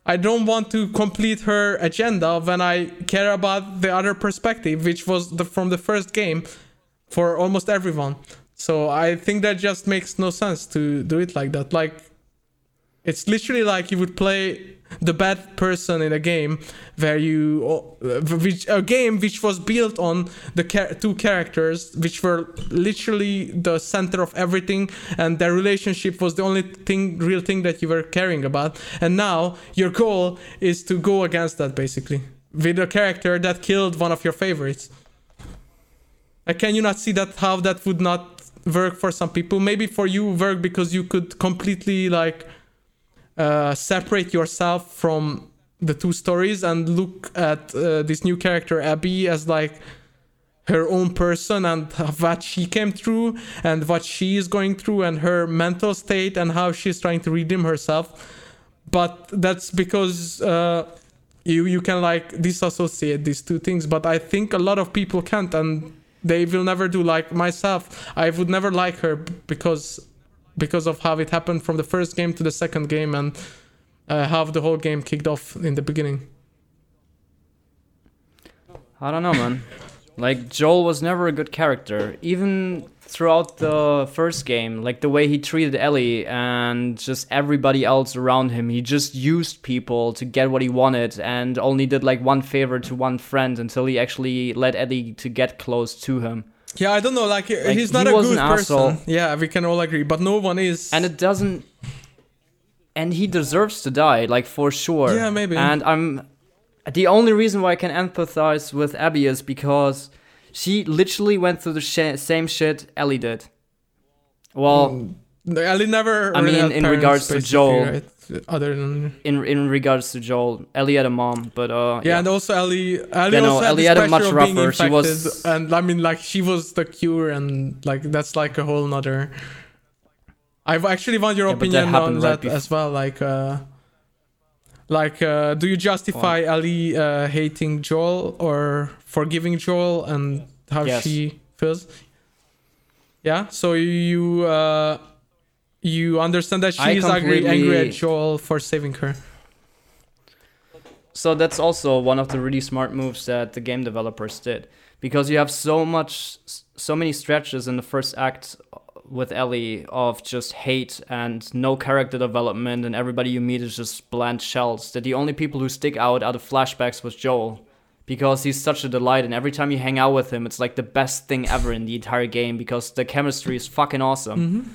S1: I don't want to complete her agenda when I care about the other perspective, which was the from the first game for almost everyone. So I think that just makes no sense to do it like that. Like it's literally like you would play the bad person in a game where you uh, which a game which was built on the char- two characters which were literally the center of everything and their relationship was the only thing real thing that you were caring about and now your goal is to go against that basically with a character that killed one of your favorites can you not see that how that would not work for some people maybe for you work because you could completely like uh, separate yourself from the two stories and look at uh, this new character Abby as like her own person and what she came through and what she is going through and her mental state and how she's trying to redeem herself. But that's because uh, you you can like disassociate these two things. But i think a lot of people can't and they will never do like myself. I would never like her because because of how it happened from the first game to the second game and uh, how the whole game kicked off in the beginning.
S2: I don't know, man. Like Joel was never a good character, even throughout the first game. Like the way he treated Ellie and just everybody else around him. He just used people to get what he wanted, and only did like one favor to one friend until he actually let Ellie to get close to him.
S1: yeah i don't know like,
S2: Like,
S1: he's not
S2: he
S1: a
S2: was
S1: good
S2: an
S1: person
S2: asshole.
S1: yeah we can all agree but no one is
S2: and it doesn't and he deserves to die like for sure
S1: Yeah, maybe.
S2: and i'm the only reason why i can empathize with abby is because she literally went through the sh- same shit ellie did well
S1: ellie never
S2: I
S1: really
S2: mean, in regards to Joel.
S1: right? other than
S2: in in regards to joel ellie had a mom but uh
S1: Yeah, and also Ellie. Ellie
S2: Yeah, no,
S1: also had
S2: Ellie had it
S1: pressure
S2: much rougher. She was-
S1: and I mean, like she was the cure, and like that's like a whole nother. I actually want your
S2: Yeah, but that
S1: opinion on
S2: right
S1: that
S2: bef-
S1: as well. Like, uh, like, uh, do you justify Ali uh, hating Joel or forgiving Joel and how
S2: Yes.
S1: she feels? Yeah. So you uh, you understand that she's angry, angry at Joel for saving her.
S2: So that's also one of the really smart moves that the game developers did because you have so much so many stretches in the first act with Ellie of just hate and no character development and everybody you meet is just bland shells that the only people who stick out are the flashbacks with Joel. Because he's such a delight and every time you hang out with him it's like the best thing ever in the entire game because the chemistry is fucking awesome. Mm-hmm.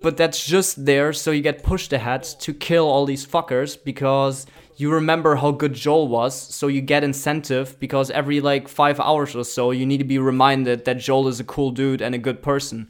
S2: But that's just there so you get pushed ahead to kill all these fuckers because you remember how good Joel was, so you get incentive because every like five hours or so you need to be reminded that Joel is a cool dude and a good person.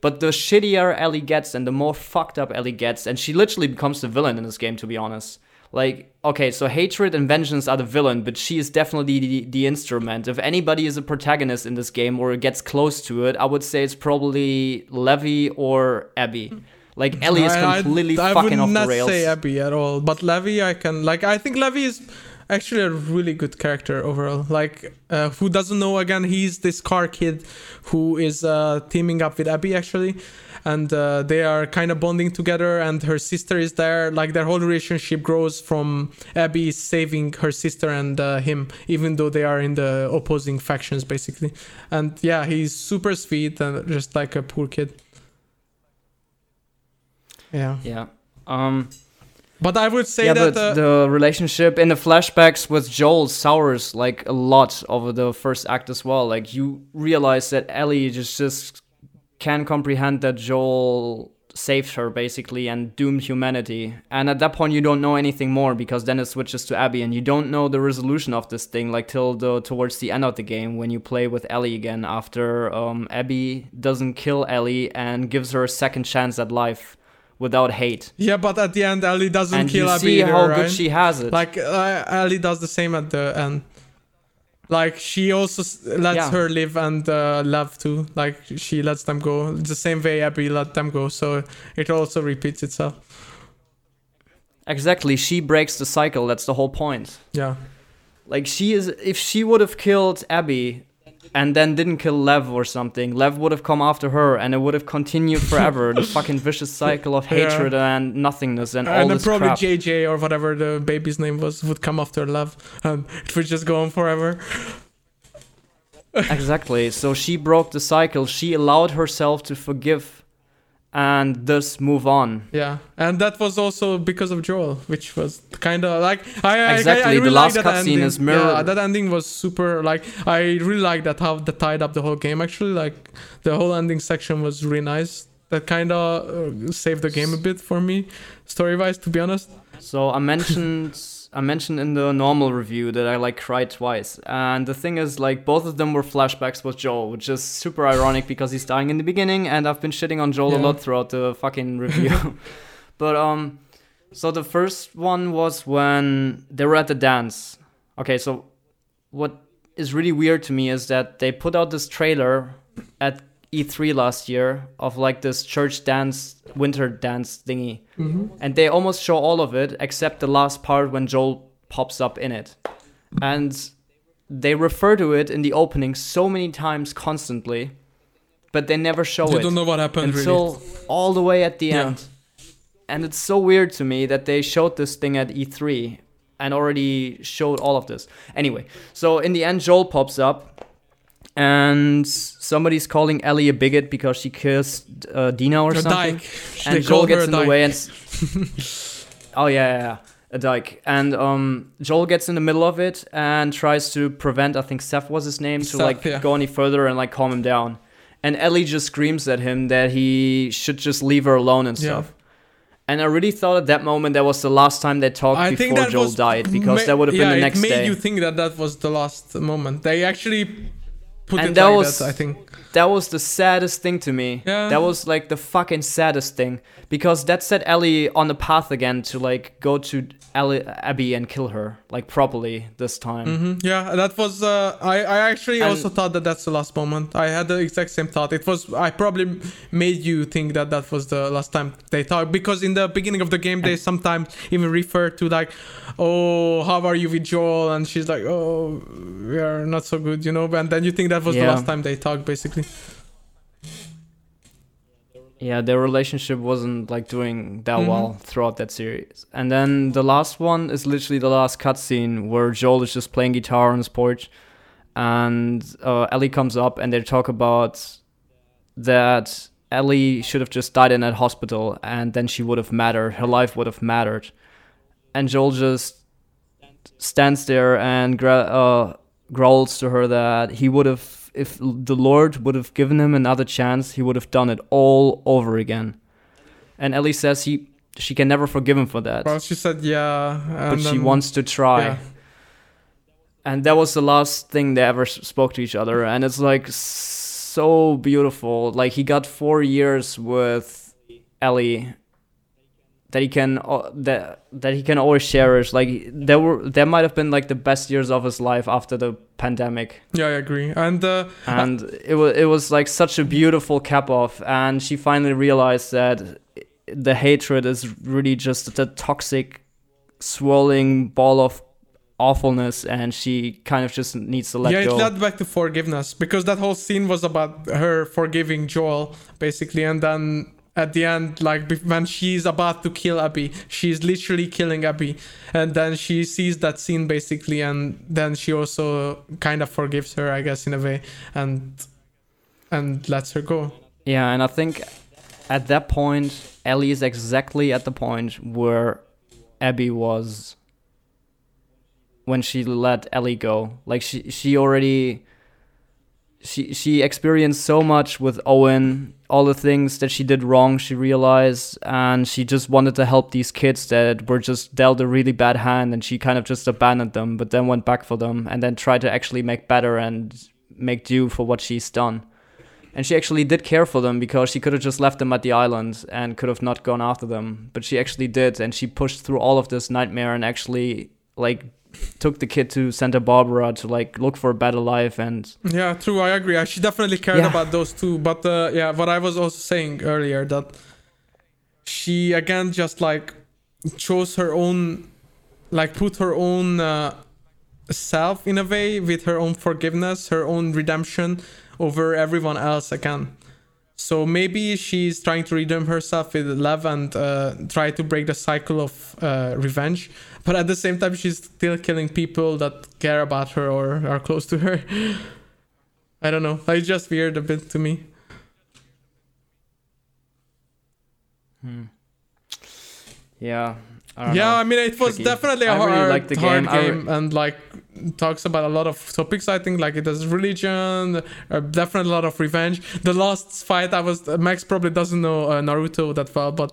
S2: But the shittier Ellie gets and the more fucked up Ellie gets, and she literally becomes the villain in this game, to be honest. Like, okay, so hatred and vengeance are the villain, but she is definitely the, the instrument. If anybody is a protagonist in this game or gets close to it, I would say it's probably Levy or Abby. Like, Ellie is
S1: I- I-
S2: completely
S1: I,
S2: fucking off the rails.
S1: I would not say Abby at all, but Levy, I can like. I think Levy is actually a really good character overall. Like, uh, who doesn't know? Again, he's this scar kid who is uh, teaming up with Abby actually, and uh, they are kind of bonding together. And her sister is there. Like their whole relationship grows from Abby saving her sister and uh, him, even though they are in the opposing factions basically. And yeah, he's super sweet and just like a poor kid. Yeah.
S2: Yeah. Um,
S1: But I would say
S2: yeah,
S1: that uh,
S2: the relationship in the flashbacks with Joel sours like a lot over the first act as well. Like you realize that Ellie just just can comprehend that Joel saved her basically and doomed humanity. And at that point, you don't know anything more because then it switches to Abby, and you don't know the resolution of this thing like till the towards the end of the game when you play with Ellie again after um, Abby doesn't kill Ellie and gives her a second chance at life without hate.
S1: yeah, but at the end, Ellie doesn't
S2: And
S1: kill
S2: you
S1: Abby
S2: see
S1: either,
S2: how
S1: right?
S2: good she has it.
S1: like uh, Ellie does the same at the end. Like she also lets
S2: Yeah.
S1: her live and uh, love too. Like she lets them go the same way Abby let them go. So it also repeats itself.
S2: Exactly, she breaks the cycle. That's the whole point.
S1: Yeah.
S2: Like she is if she would have killed Abby and then didn't kill Lev or something, Lev would have come after her and it would have continued forever. the fucking vicious cycle of
S1: Yeah.
S2: hatred and nothingness and, all
S1: and then
S2: this
S1: probably
S2: crap.
S1: JJ or whatever the baby's name was would come after Lev and it would just go on forever.
S2: exactly. So she broke the cycle. She allowed herself to forgive and thus move on.
S1: Yeah, and that was also because of Joel, which was kind of like I I-
S2: Exactly,
S1: I, I
S2: the
S1: really
S2: last
S1: like that
S2: cutscene is mirror-
S1: Yeah, that ending was super. Like I really like that how that tied up the whole game. Actually, like the whole ending section was really nice. That kind of uh, saved the game a bit for me, story wise. To be honest.
S2: So I mentioned I mentioned in the normal review that I like cried twice. And the thing is like both of them were flashbacks with Joel, which is super ironic because he's dying in the beginning and I've been shitting on Joel a lot throughout the fucking review. but um So the first one was when they were at the dance. Okay, so what is really weird to me is that they put out this trailer at E3 last year of like this church dance, winter dance thingy. Mm-hmm. And they almost show all of it except the last part when Joel pops up in it. And they refer to it in the opening so many times constantly, but they never show
S1: You
S2: it
S1: don't know what happened
S2: until
S1: really.
S2: all the way at the
S1: Yeah.
S2: end. And it's so weird to me that they showed this thing at E3 and already showed all of this. Anyway, so in the end, Joel pops up and somebody's calling Ellie a bigot because she kissed uh, Dina or
S1: A
S2: something.
S1: dyke.
S2: And Joel gets in the way and. oh, yeah, yeah, yeah. A dyke. And um, Joel gets in the middle of it and tries to prevent, I think Seth was his name, to
S1: Seth,
S2: like
S1: yeah.
S2: go any further and like calm him down. And Ellie just screams at him that he should just leave her alone and stuff. And I really thought at that moment that was the last time they talked
S1: I
S2: before Joel died because
S1: ma-
S2: that would have
S1: yeah,
S2: been the next day.
S1: it made
S2: day.
S1: you think that that was the last moment. They actually put
S2: And
S1: it
S2: that
S1: like
S2: was-
S1: that. I think.
S2: that was the saddest thing to me.
S1: Yeah.
S2: That was like the fucking saddest thing because that set Ellie on the path again to like go to Ellie, Abby and kill her like properly this time.
S1: hmm Yeah, that was. Uh, I I actually
S2: And-
S1: also thought that that's the last moment. I had the exact same thought. It was. I probably made you think that that was the last time they talked because in the beginning of the game they sometimes even refer to like, oh, how are you with Joel? And she's like, oh, we are not so good, you know. And then you think that was the last time they talked, basically.
S2: Yeah, their relationship wasn't like doing that
S1: Mhm.
S2: well throughout that series. And then the last one is literally the last cutscene where Joel is just playing guitar on his porch, and uh, Ellie comes up and they talk about that Ellie should have just died in that hospital, and then she would have mattered. Her life would have mattered. And Joel just stands there and gra- uh, growls to her that he would have if the Lord would have given him another chance, he would have done it all over again. And Ellie says he she can never forgive him for that,
S1: Well, she said yeah,
S2: but she wants to try.
S1: yeah.
S2: And that was the last thing they ever spoke to each other, and it's like so beautiful. Like he got four years with Ellie that he can uh, that that he can always cherish. Like there were there might have been like the best years of his life after the pandemic.
S1: Yeah, I agree. And uh,
S2: and it was it was like such a beautiful cap off and she finally realized that the hatred is really just the toxic swirling ball of awfulness and she kind of just needs to let
S1: yeah,
S2: go
S1: it led back to forgiveness because that whole scene was about her forgiving Joel, basically, and then at the end, like when she's about to kill Abby, she's literally killing Abby, and then she sees that scene basically, and then she also kind of forgives her, I guess, in a way, and and lets her go.
S2: yeah and i think at that point ellie is exactly at the point where abby was when she let ellie go like she she already she she experienced so much with Owen, all the things that she did wrong, she realized, and she just wanted to help these kids that were just dealt a really bad hand, and she kind of just abandoned them, but then went back for them, and then tried to actually make better and make due for what she's done. And she actually did care for them because she could have just left them at the island and could have not gone after them, but she actually did, and she pushed through all of this nightmare and actually like took the kid to Santa Barbara to like look for a better life and
S1: Yeah, true. I agree. She definitely cared
S2: Yeah.
S1: about those two. But uh, yeah, what I was also saying earlier that she again just like chose her own, like put her own uh, self in a way with her own forgiveness, her own redemption over everyone else again. So maybe she's trying to redeem herself with love and uh, try to break the cycle of uh, revenge. But at the same time, she's still killing people that care about her or are close to her. I don't know. It's just weird a bit to me. hmm.
S2: yeah. I
S1: Yeah,
S2: know.
S1: I mean, it was
S2: Tricky.
S1: definitely a hard,
S2: the
S1: hard
S2: game. I re-
S1: and like talks about a lot of topics. I think like it has religion, uh, definitely a lot of revenge. The last fight, I was Max probably doesn't know uh, Naruto that well, but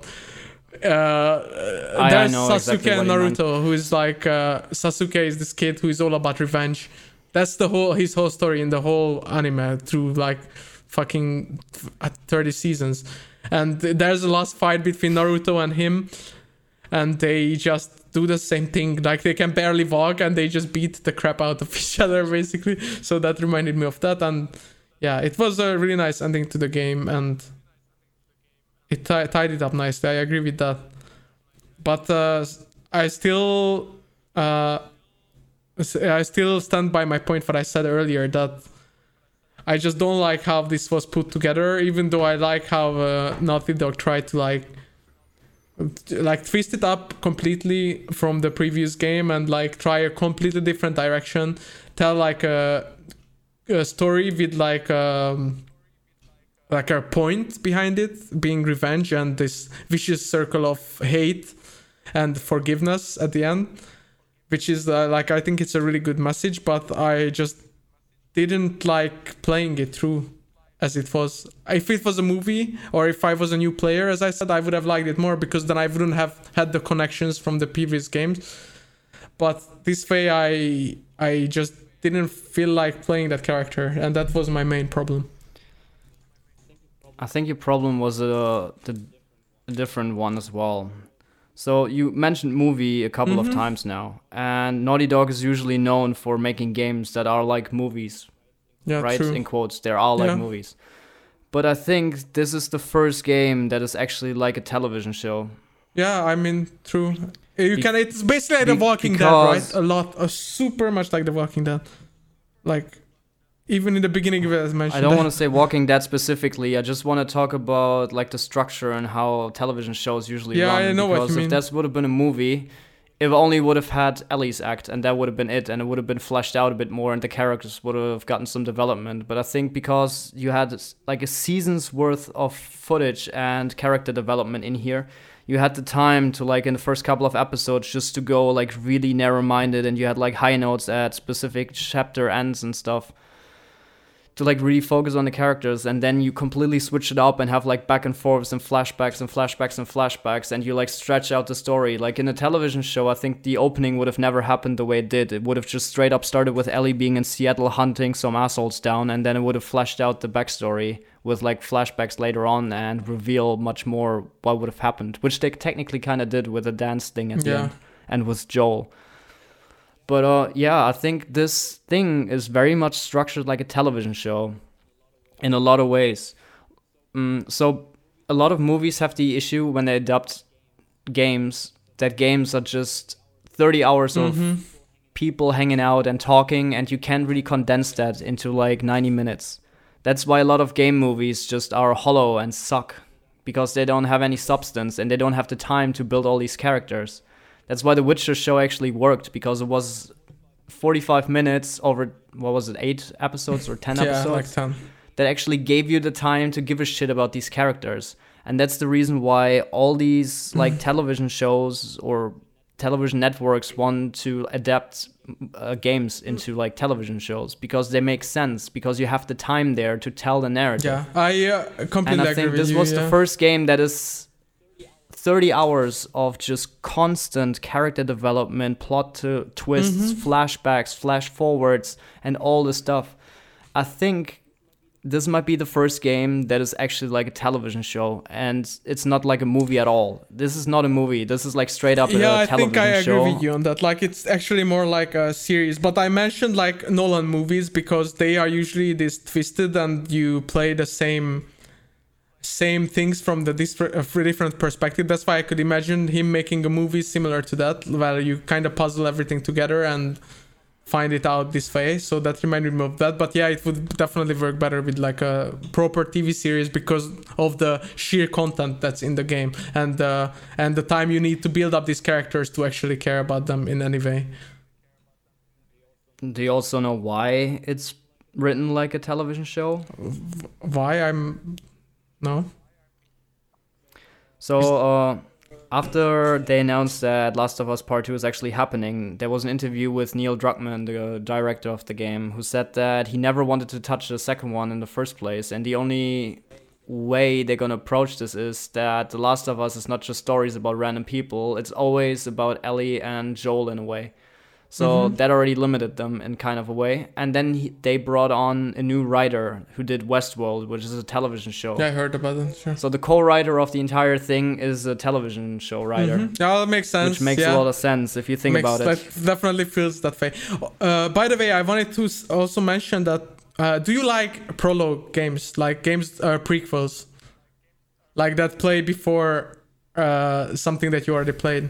S1: uh, uh, there's Sasuke
S2: exactly
S1: and
S2: what he meant.
S1: Naruto, who is like uh, Sasuke is this kid who is all about revenge. That's the whole his whole story in the whole anime through like fucking 30 seasons. And there's a last fight between Naruto and him and they just do the same thing. Like they can barely walk and they just beat the crap out of each other basically. So that reminded me of that, and yeah, it was a really nice ending to the game, and it t- tied it up nicely. I agree with that, but uh, I still. Uh, I still stand by my point what I said earlier that I just don't like how this was put together, even though I like how uh, Naughty Dog tried to like like twist it up completely from the previous game and like try a completely different direction, tell like a, a story with like um like a point behind it, being revenge and this vicious circle of hate and forgiveness at the end, which is uh, like I think it's a really good message, but I just didn't like playing it through as it was. If it was a movie or if I was a new player, as I said, I would have liked it more because then I wouldn't have had the connections from the previous games. But this way, I I just didn't feel like playing that character, and that was my main problem.
S2: I think your problem was a, the, a different one as well. So you mentioned movie a couple
S1: Mhm.
S2: of times now, and Naughty Dog is usually known for making games that are like movies,
S1: Yeah,
S2: right?
S1: true.
S2: In quotes, they're all like
S1: Yeah.
S2: movies. But I think this is the first game that is actually like a television show.
S1: Yeah, I mean, true. You
S2: Be-
S1: can. It's basically like The Walking Dead, right? A lot, uh, super much like The Walking Dead. Like, even in the beginning of it, as mentioned.
S2: I don't want to say Walking Dead specifically. I just want to talk about like the structure and how television shows usually
S1: Yeah,
S2: run.
S1: I know what you
S2: because
S1: mean.
S2: if this would have been a movie, it only would have had Ellie's act, and that would have been it, and it would have been fleshed out a bit more, and the characters would have gotten some development. But I think because you had like a season's worth of footage and character development in here. You had the time to like in the first couple of episodes just to go like really narrow-minded, and you had like high notes at specific chapter ends and stuff to like really focus on the characters and then you completely switch it up and have like back and forths and flashbacks and flashbacks and flashbacks and you like stretch out the story. Like in a television show i think the opening would have never happened the way it did. It would have just straight up started with ellie being in seattle hunting some assholes down and then it would have fleshed out the backstory with like flashbacks later on and reveal much more what would have happened which they technically kind of did with the dance thing at the end and with joel but uh, yeah, I think this thing is very much structured like a television show in a lot of ways. Mm, so a lot of movies have the issue when they adapt games that games are just 30 hours of
S1: Mhm.
S2: people hanging out and talking and you can't really condense that into like 90 minutes. That's why a lot of game movies just are hollow and suck because they don't have any substance and they don't have the time to build all these characters. That's why the Witcher show actually worked because it was 45 minutes over what was it, 8 episodes or 10
S1: Yeah,
S2: episodes
S1: like ten.
S2: that actually gave you the time to give a shit about these characters. And that's the reason why all these like television shows or television networks want to adapt uh, games into like television shows because they make sense because you have the time there to tell the narrative.
S1: Yeah, I uh, completely
S2: And I
S1: agree
S2: think this
S1: you.
S2: was
S1: yeah.
S2: the first game that is 30 hours of just constant character development, plot to twists,
S1: Mm-hmm.
S2: flashbacks, flash forwards, and all this stuff. I think this might be the first game that is actually like a television show, and it's not like a movie at all. This is not a movie. This is like straight up
S1: yeah,
S2: a
S1: I
S2: television
S1: think I agree
S2: show.
S1: with you on that. Like, it's actually more like a series. But I mentioned like Nolan movies because they are usually this twisted, and you play the same same things from the different, uh, different perspective. That's why I could imagine him making a movie similar to that, where you kind of puzzle everything together and find it out this way. So that reminded me of that. But yeah, it would definitely work better with like a proper TV series because of the sheer content that's in the game and uh, and the time you need to build up these characters to actually care about them in any way.
S2: Do you also know why it's written like a television show?
S1: Why I'm no.
S2: So uh, after they announced that Last of Us Part Two is actually happening, there was an interview with Neil Druckmann, the director of the game, who said that he never wanted to touch the second one in the first place, and the only way they're gonna approach this is that The Last of Us is not just stories about random people; it's always about Ellie and Joel in a way. So
S1: Mm-hmm.
S2: that already limited them in kind of a way. And then he, they brought on a new writer who did Westworld, which is a television show.
S1: Yeah, I heard about it. Sure.
S2: So the co-writer of the entire thing is a television show writer,
S1: Mhm. Yeah, that makes sense.
S2: which makes
S1: yeah.
S2: a lot of sense if you think
S1: Makes-
S2: about it.
S1: That definitely feels that way. Uh, by the way, I wanted to also mention that. Uh, do you like prologue games, like games uh, prequels, like that play before uh, something that you already played?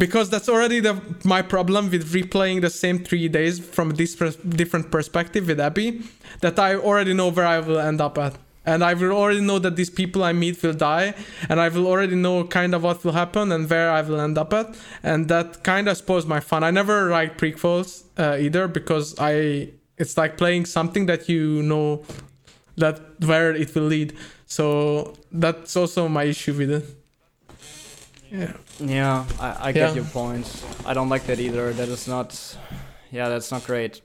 S1: Because that's already the my problem with replaying the same three days from this different perspective with Abby, that I already know where I will end up at. And I will already know that these people I meet will die, and I will already know kind of what will happen and where I will end up at, and that kind of spoils my fun. I never like prequels uh, either because I it's like playing something that you know that where it will lead. So that's also my issue with it. Yeah.
S2: Yeah, I, I get
S1: Yeah.
S2: your point. I don't like that either. That is not, yeah, that's not great.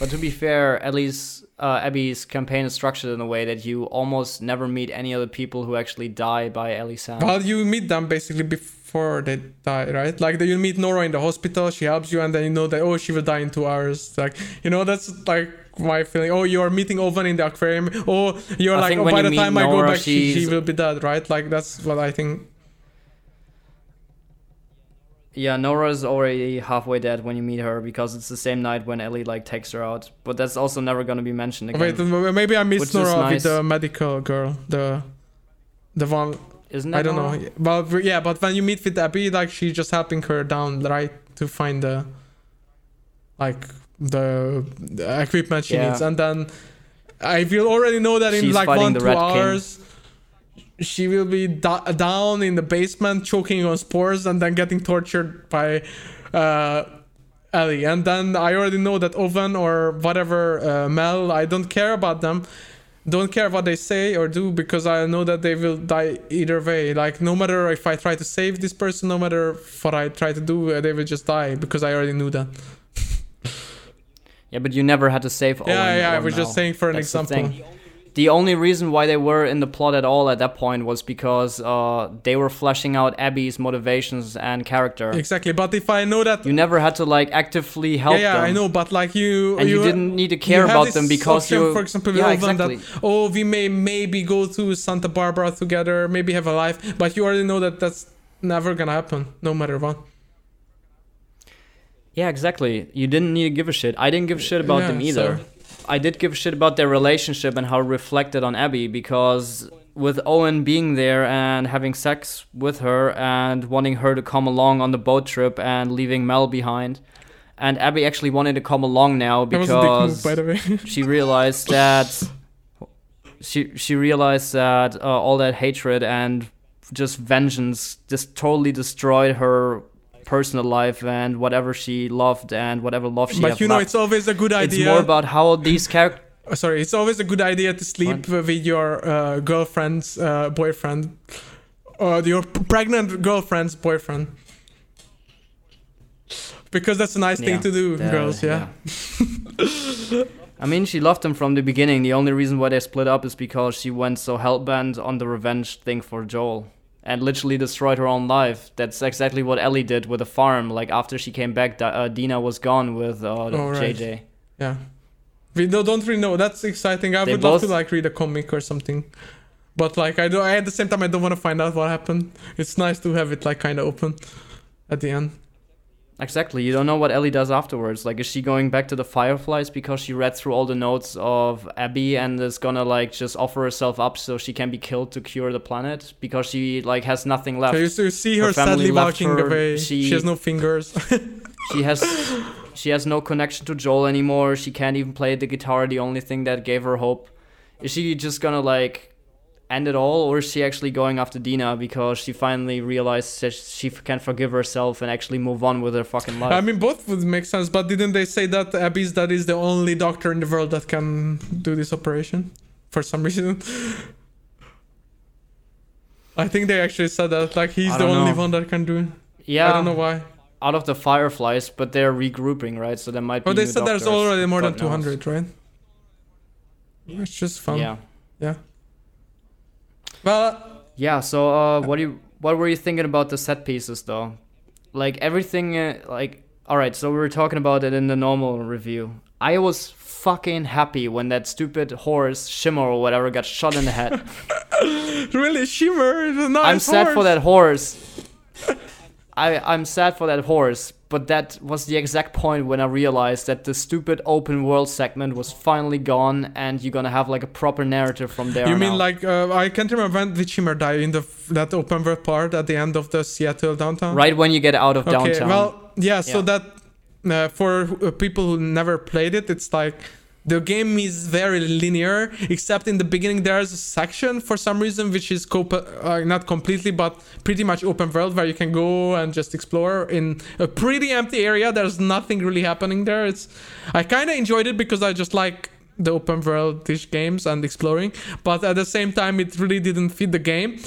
S2: but to be fair, at least uh, Abby's campaign is structured in a way that you almost never meet any other people who actually die by Ellie Sam.
S1: Well, you meet them basically before they die, right? Like you meet Nora in the hospital, she helps you, and then you know that oh, she will die in two hours. Like you know, that's like my feeling. Oh, you are meeting Owen in the aquarium. Oh, you're
S2: I
S1: like oh, by
S2: you
S1: the time I go back, she, she will be dead, right? Like that's what I think.
S2: Yeah, Nora's already halfway dead when you meet her because it's the same night when Ellie like takes her out. But that's also never gonna be mentioned again.
S1: Wait, maybe I missed
S2: is
S1: Nora
S2: nice.
S1: with the medical girl, the the one
S2: Isn't that
S1: I don't
S2: Nora?
S1: know. Well, yeah, but when you meet with Abby, like she's just helping her down, right, to find the like the, the equipment she
S2: Yeah.
S1: needs, and then I will already know that in like one two
S2: hours. King.
S1: She will be da- down in the basement, choking on spores, and then getting tortured by uh, Ellie. And then I already know that Owen or whatever uh, Mel, I don't care about them don't care what they say or do because I know that they will die either way. Like no matter if I try to save this person, no matter what I try to do, uh, they will just die because I already knew that.
S2: Yeah, but you never had to save Owen.
S1: yeah, yeah. I was just saying for an
S2: That's
S1: example.
S2: The only reason why they were in the plot at all at that point was because uh, they were fleshing out Abby's motivations and character.
S1: Exactly. But if I know that,
S2: You never had to like actively help
S1: yeah, yeah,
S2: them.
S1: I know. But like you,
S2: And you, didn't need to care about them because you.
S1: for example,
S2: yeah, exactly.
S1: that oh, we may maybe go to Santa Barbara together, maybe have a life, but you already know that that's never gonna happen, no matter what.
S2: Yeah, exactly. You didn't need to give a shit. I didn't give a shit about
S1: Yeah,
S2: them either.
S1: so-
S2: I did give a shit about their relationship and how it reflected on Abby because with Owen being there and having sex with her and wanting her to come along on the boat trip and leaving Mel behind. And Abby actually wanted to come along now
S1: That was a dick move,
S2: because
S1: way.
S2: she realized that she she realized that uh, all that hatred and just vengeance just totally destroyed her personal life and whatever she loved and whatever love she
S1: but you know,
S2: left.
S1: it's always a good idea.
S2: It's more about how these characters
S1: Uh, sorry it's always a good idea to sleep with your uh, girlfriend's uh, boyfriend or your p- pregnant girlfriend's boyfriend because that's a nice thing to do girls yeah,
S2: I mean, she loved him from the beginning. The only reason why they split up is because she went so hell bent on the revenge thing for Joel and literally destroyed her own life. That's exactly what Ellie did with the farm. Like after she came back, uh, Dina was gone with uh,
S1: Oh, right.
S2: JJ.
S1: yeah. we don't, don't really know that's exciting i
S2: They
S1: would love to like read a comic or something but like i do at the same time i don't want to find out what happened it's nice to have it like kind of open at the end
S2: Exactly. You don't know what Ellie does afterwards. Like, is she going back to the Fireflies because she read through all the notes of Abby and is gonna like just offer herself up so she can be killed to cure the planet because she like has nothing left.
S1: so you, see her,
S2: Her
S1: sadly walking
S2: her,
S1: away she,
S2: she-
S1: has no fingers
S2: she has she has no connection to Joel anymore. She can't even play the guitar. The only thing that gave her hope. Is she just gonna like end it all, or is she actually going after Dina because she finally realized that she can forgive herself and actually move on with her fucking life?
S1: I mean, both would make sense, but didn't they say that Abby's that is the only doctor in the world that can do this operation for some reason? I think they actually said that, like he's the only
S2: know.
S1: one that can do it.
S2: yeah,
S1: I don't know why.
S2: out of the Fireflies, but they're regrouping, right? So there might be.
S1: But they
S2: new
S1: said there's already more than
S2: God knows.
S1: 200, right? It's just fun.
S2: Yeah,
S1: Yeah. Well,
S2: yeah. So, uh, what do you? What were you thinking about the set pieces, though? like everything uh, like all right so we were talking about it in the normal review i was fucking happy when that stupid horse shimmer or whatever got shot in the head
S1: really, Shimmer is a nice
S2: i'm sad
S1: horse.
S2: for that horse i i'm sad for that horse but that was the exact point when i realized that the stupid open world segment was finally gone and you're gonna have like a proper narrative from there
S1: You mean
S2: out.
S1: like uh, I can't remember when did Shimmer die in the that open world part at the end of the Seattle downtown?
S2: right when you get out of
S1: Okay.
S2: downtown
S1: Well, yeah. So
S2: Yeah.
S1: that uh, for uh, people who never played it, it's like the game is very linear, except in the beginning there's a section for some reason which is co- uh, not completely, but pretty much open world where you can go and just explore in a pretty empty area. There's nothing really happening there. It's I kind of enjoyed it because I just like the open world-ish games and exploring, but at the same time it really didn't fit the game.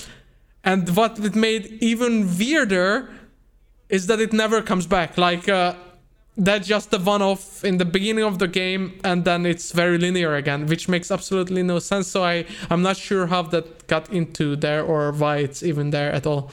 S1: And what it made even weirder is that it never comes back. Like uh, that's just the one-off in the beginning of the game, and then it's very linear again, which makes absolutely no sense. So I I'm not sure how that got into there or why it's even there at all.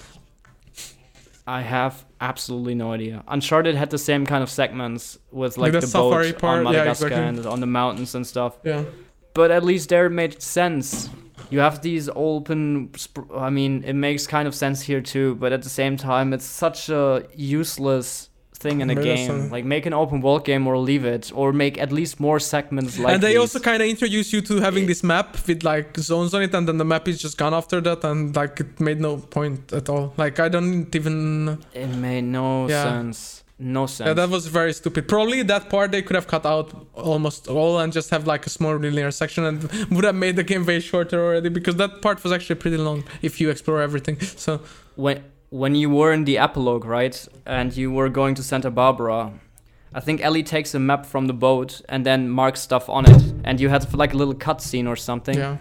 S2: I have absolutely no idea. Uncharted had the same kind of segments with like
S1: Like the
S2: the,
S1: safari
S2: boat
S1: part,
S2: on
S1: yeah,
S2: Madagascar
S1: exactly.
S2: and on the mountains and stuff.
S1: Yeah.
S2: But at least there it made sense. You have these open. Sp- I mean, it makes kind of sense here too. But at the same time, it's such a useless thing in a game. Like make an open world game or leave it, or make at least more segments like.
S1: and they
S2: these.
S1: also kind of introduce you to having this map with like zones on it, and then the map is just gone after that, and like it made no point at all. Like I don't even.
S2: It made no
S1: Yeah.
S2: sense. No sense.
S1: Yeah, that was very stupid. Probably that part they could have cut out almost all and just have like a small linear section and would have made the game way shorter already because that part was actually pretty long if you explore everything. So
S2: when when you were in the epilogue, right, and you were going to Santa Barbara, I think Ellie takes a map from the boat and then marks stuff on it, and you had like a little cutscene or something.
S1: yeah.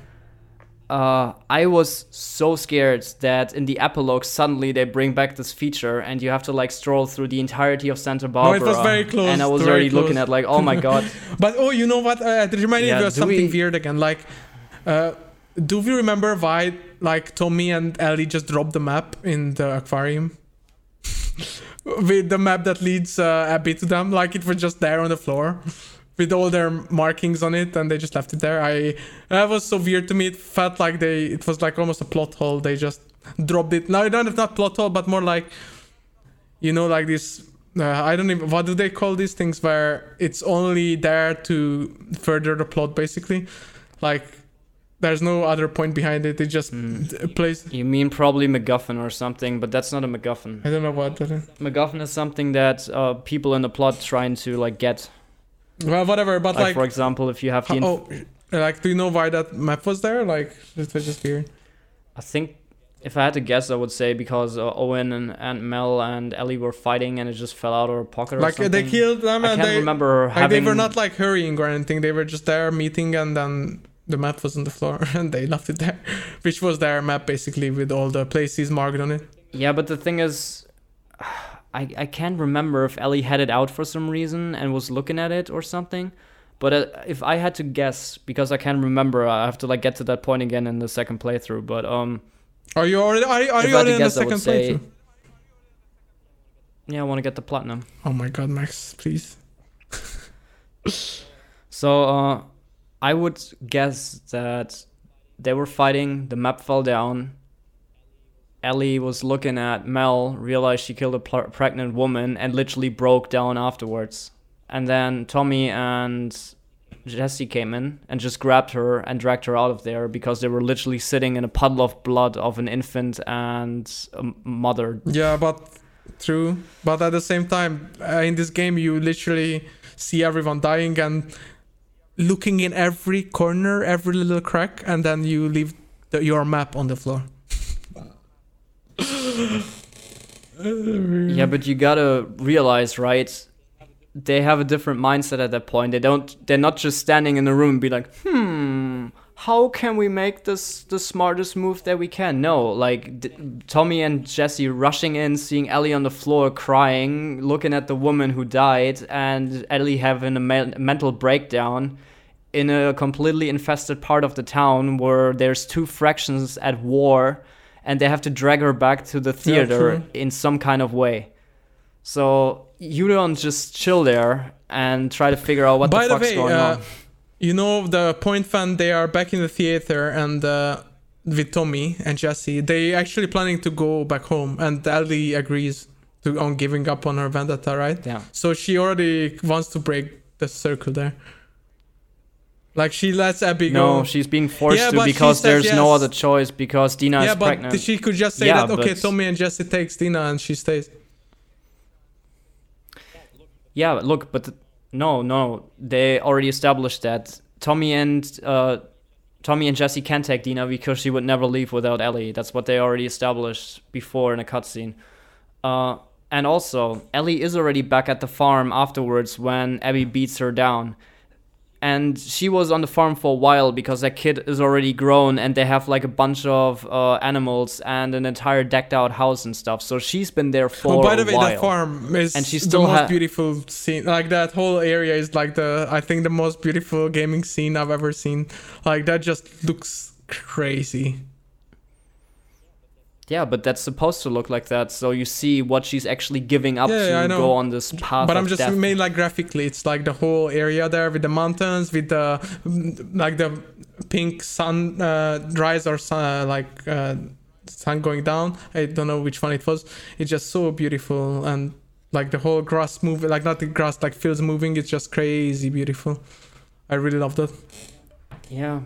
S2: Uh, I was so scared that in the epilogue suddenly they bring back this feature and you have to like stroll through the entirety of Santa Barbara.
S1: it was very close,
S2: and I was already looking at like, oh my god,
S1: But oh, you know what? Uh, it reminded
S2: Yeah,
S1: me of something
S2: we-
S1: weird again. Like, uh, do we remember why like Tommy and Ellie just dropped the map in the aquarium? with the map that leads uh, Abby to them, like it was just there on the floor. With all their markings on it, and they just left it there. I that was so weird to me. It felt like they, it was like almost a plot hole. They just dropped it. No, not know, not plot hole, but more like, you know, like this uh, I don't even what do they call these things where it's only there to further the plot basically like there's no other point behind it it just
S2: Mm.
S1: plays
S2: you mean probably MacGuffin or something, but that's not a MacGuffin.
S1: I don't know what that is.
S2: MacGuffin is something that uh, people in the plot trying to like get.
S1: well whatever but
S2: Like,
S1: like,
S2: for example, if you have the, inf-
S1: oh like do you know why that map was there like it was just weird
S2: I think if I had to guess, I would say because uh, Owen and, and Mel and Ellie were fighting and it just fell out of her pocket or something.
S1: like they killed them
S2: I
S1: and
S2: can't
S1: they
S2: remember
S1: like
S2: having.
S1: they were not like hurrying or anything they were just there meeting and then the map was on the floor and they left it there which was their map basically with all the places marked on it
S2: Yeah, but the thing is, I I can't remember if Ellie had it out for some reason and was looking at it or something. But uh, if I had to guess, because I can't remember, I have to like get to that point again in the second playthrough. But um,
S1: Are you already? Are, are you already in the
S2: guess, would
S1: second
S2: say-
S1: playthrough?
S2: yeah, I want to get the platinum.
S1: Oh my god, Max, please.
S2: So uh, I would guess that they were fighting. The map fell down. Ellie was looking at Mel, realized she killed a pl- pregnant woman, and literally broke down afterwards. And then Tommy and Jesse came in and just grabbed her and dragged her out of there because they were literally sitting in a puddle of blood of an infant and a mother.
S1: Yeah, but true. But at the same time, uh, in this game, you literally see everyone dying and looking in every corner, every little crack, and then you leave the, your map on the floor.
S2: Yeah, but you gotta realize, right? They have a different mindset at that point. They don't. They're not just standing in the room and be like, "Hmm, how can we make this the smartest move that we can?" No, like d- Tommy and Jesse rushing in, seeing Ellie on the floor crying, looking at the woman who died, and Ellie having a me- mental breakdown in a completely infested part of the town where there's two fractions at war, and they have to drag her back to the theater
S1: true.
S2: in some kind of way. So you don't just chill there and try to figure out what
S1: By
S2: the
S1: the
S2: fuck's
S1: way,
S2: going
S1: uh,
S2: on.
S1: You know the point fan they are back in the theater and uh, with Tommy and Jesse. They actually planning to go back home, and Ellie agrees to on giving up on her vendetta, right?
S2: Yeah.
S1: So she already wants to break the circle there. Like she lets Abby
S2: No,
S1: go.
S2: she's being forced
S1: Yeah,
S2: to because there's no other choice because Dina
S1: yeah,
S2: is
S1: but
S2: pregnant.
S1: she could just say
S2: Yeah,
S1: that okay, Tommy and Jesse takes Dina and she stays.
S2: Yeah, look, but no, no, they already established that Tommy and uh, Tommy and Jesse can take Dina because she would never leave without Ellie. That's what they already established before in a cutscene. Uh, and also, Ellie is already back at the farm afterwards when Abby beats her down. And she was on the farm for a while because that kid is already grown and they have like a bunch of uh, animals and an entire decked out house and stuff. So she's been there for
S1: Oh, by
S2: a
S1: the way,
S2: while.
S1: that farm is
S2: And she
S1: the most
S2: ha-
S1: beautiful scene. Like that whole area is like the I think the most beautiful gaming scene I've ever seen. Like that just looks crazy.
S2: Yeah, but that's supposed to look like that, so you see what she's actually giving up
S1: Yeah,
S2: to
S1: yeah,
S2: go on this path.
S1: but I'm just
S2: death.
S1: made like graphically. It's like the whole area there with the mountains, with the mm, like the pink sun uh, rise or sun, uh, like uh, sun going down. I don't know which one it was. It's just so beautiful and like the whole grass moving, like not the grass, like fields moving. It's just crazy beautiful. I really love that.
S2: Yeah.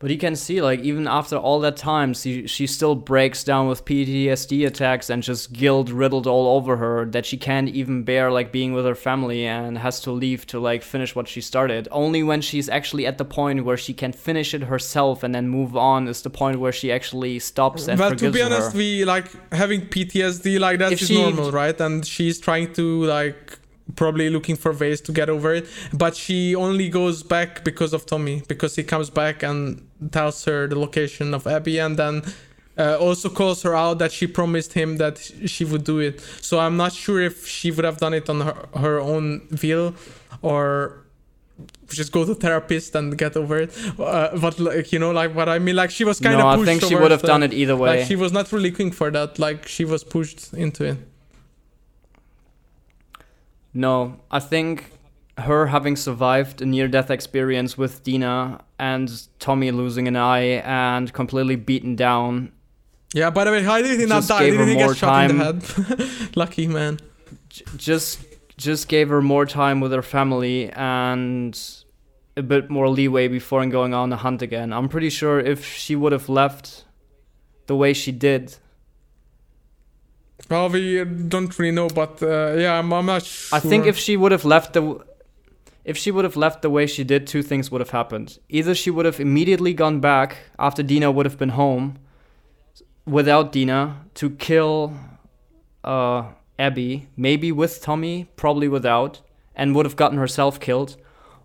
S2: But you can see, like, even after all that time, she, she still breaks down with PTSD attacks and just guilt riddled all over her that she can't even bear, like, being with her family and has to leave to, like, finish what she started. Only when she's actually at the point where she can finish it herself and then move on is the point where she actually stops and
S1: but
S2: forgives
S1: to be honest,
S2: her.
S1: we like having PTSD like that
S2: If
S1: is
S2: she-
S1: normal, right? And she's trying to like probably looking for ways to get over it, but she only goes back because of Tommy because he comes back and tells her the location of Abby and then. Uh, also calls her out that she promised him that she would do it. So I'm not sure if she would have done it on her, her own will or just go to therapist and get over it. Uh, but like you know, like what I mean, like she was kind of.
S2: No, I think she would have done it either way.
S1: Like she was not really looking for that. Like she was pushed into it.
S2: No, I think her having survived a near death experience with Dina and Tommy losing an eye and completely beaten down
S1: Yeah. By the way, how did he not die? Didn't
S2: her
S1: he get shot in the head? Lucky man.
S2: j- just just gave her more time with her family and a bit more leeway before going on a hunt again. I'm pretty sure if she would have left the way she did,
S1: Well, we don't really know, but uh, yeah, I'm, I'm not sure.
S2: I think if she would have left the if she would have left the way she did, two things would have happened. Either she would have immediately gone back after Dina would have been home without Dina to kill uh, Abby, maybe with Tommy, probably without, and would have gotten herself killed,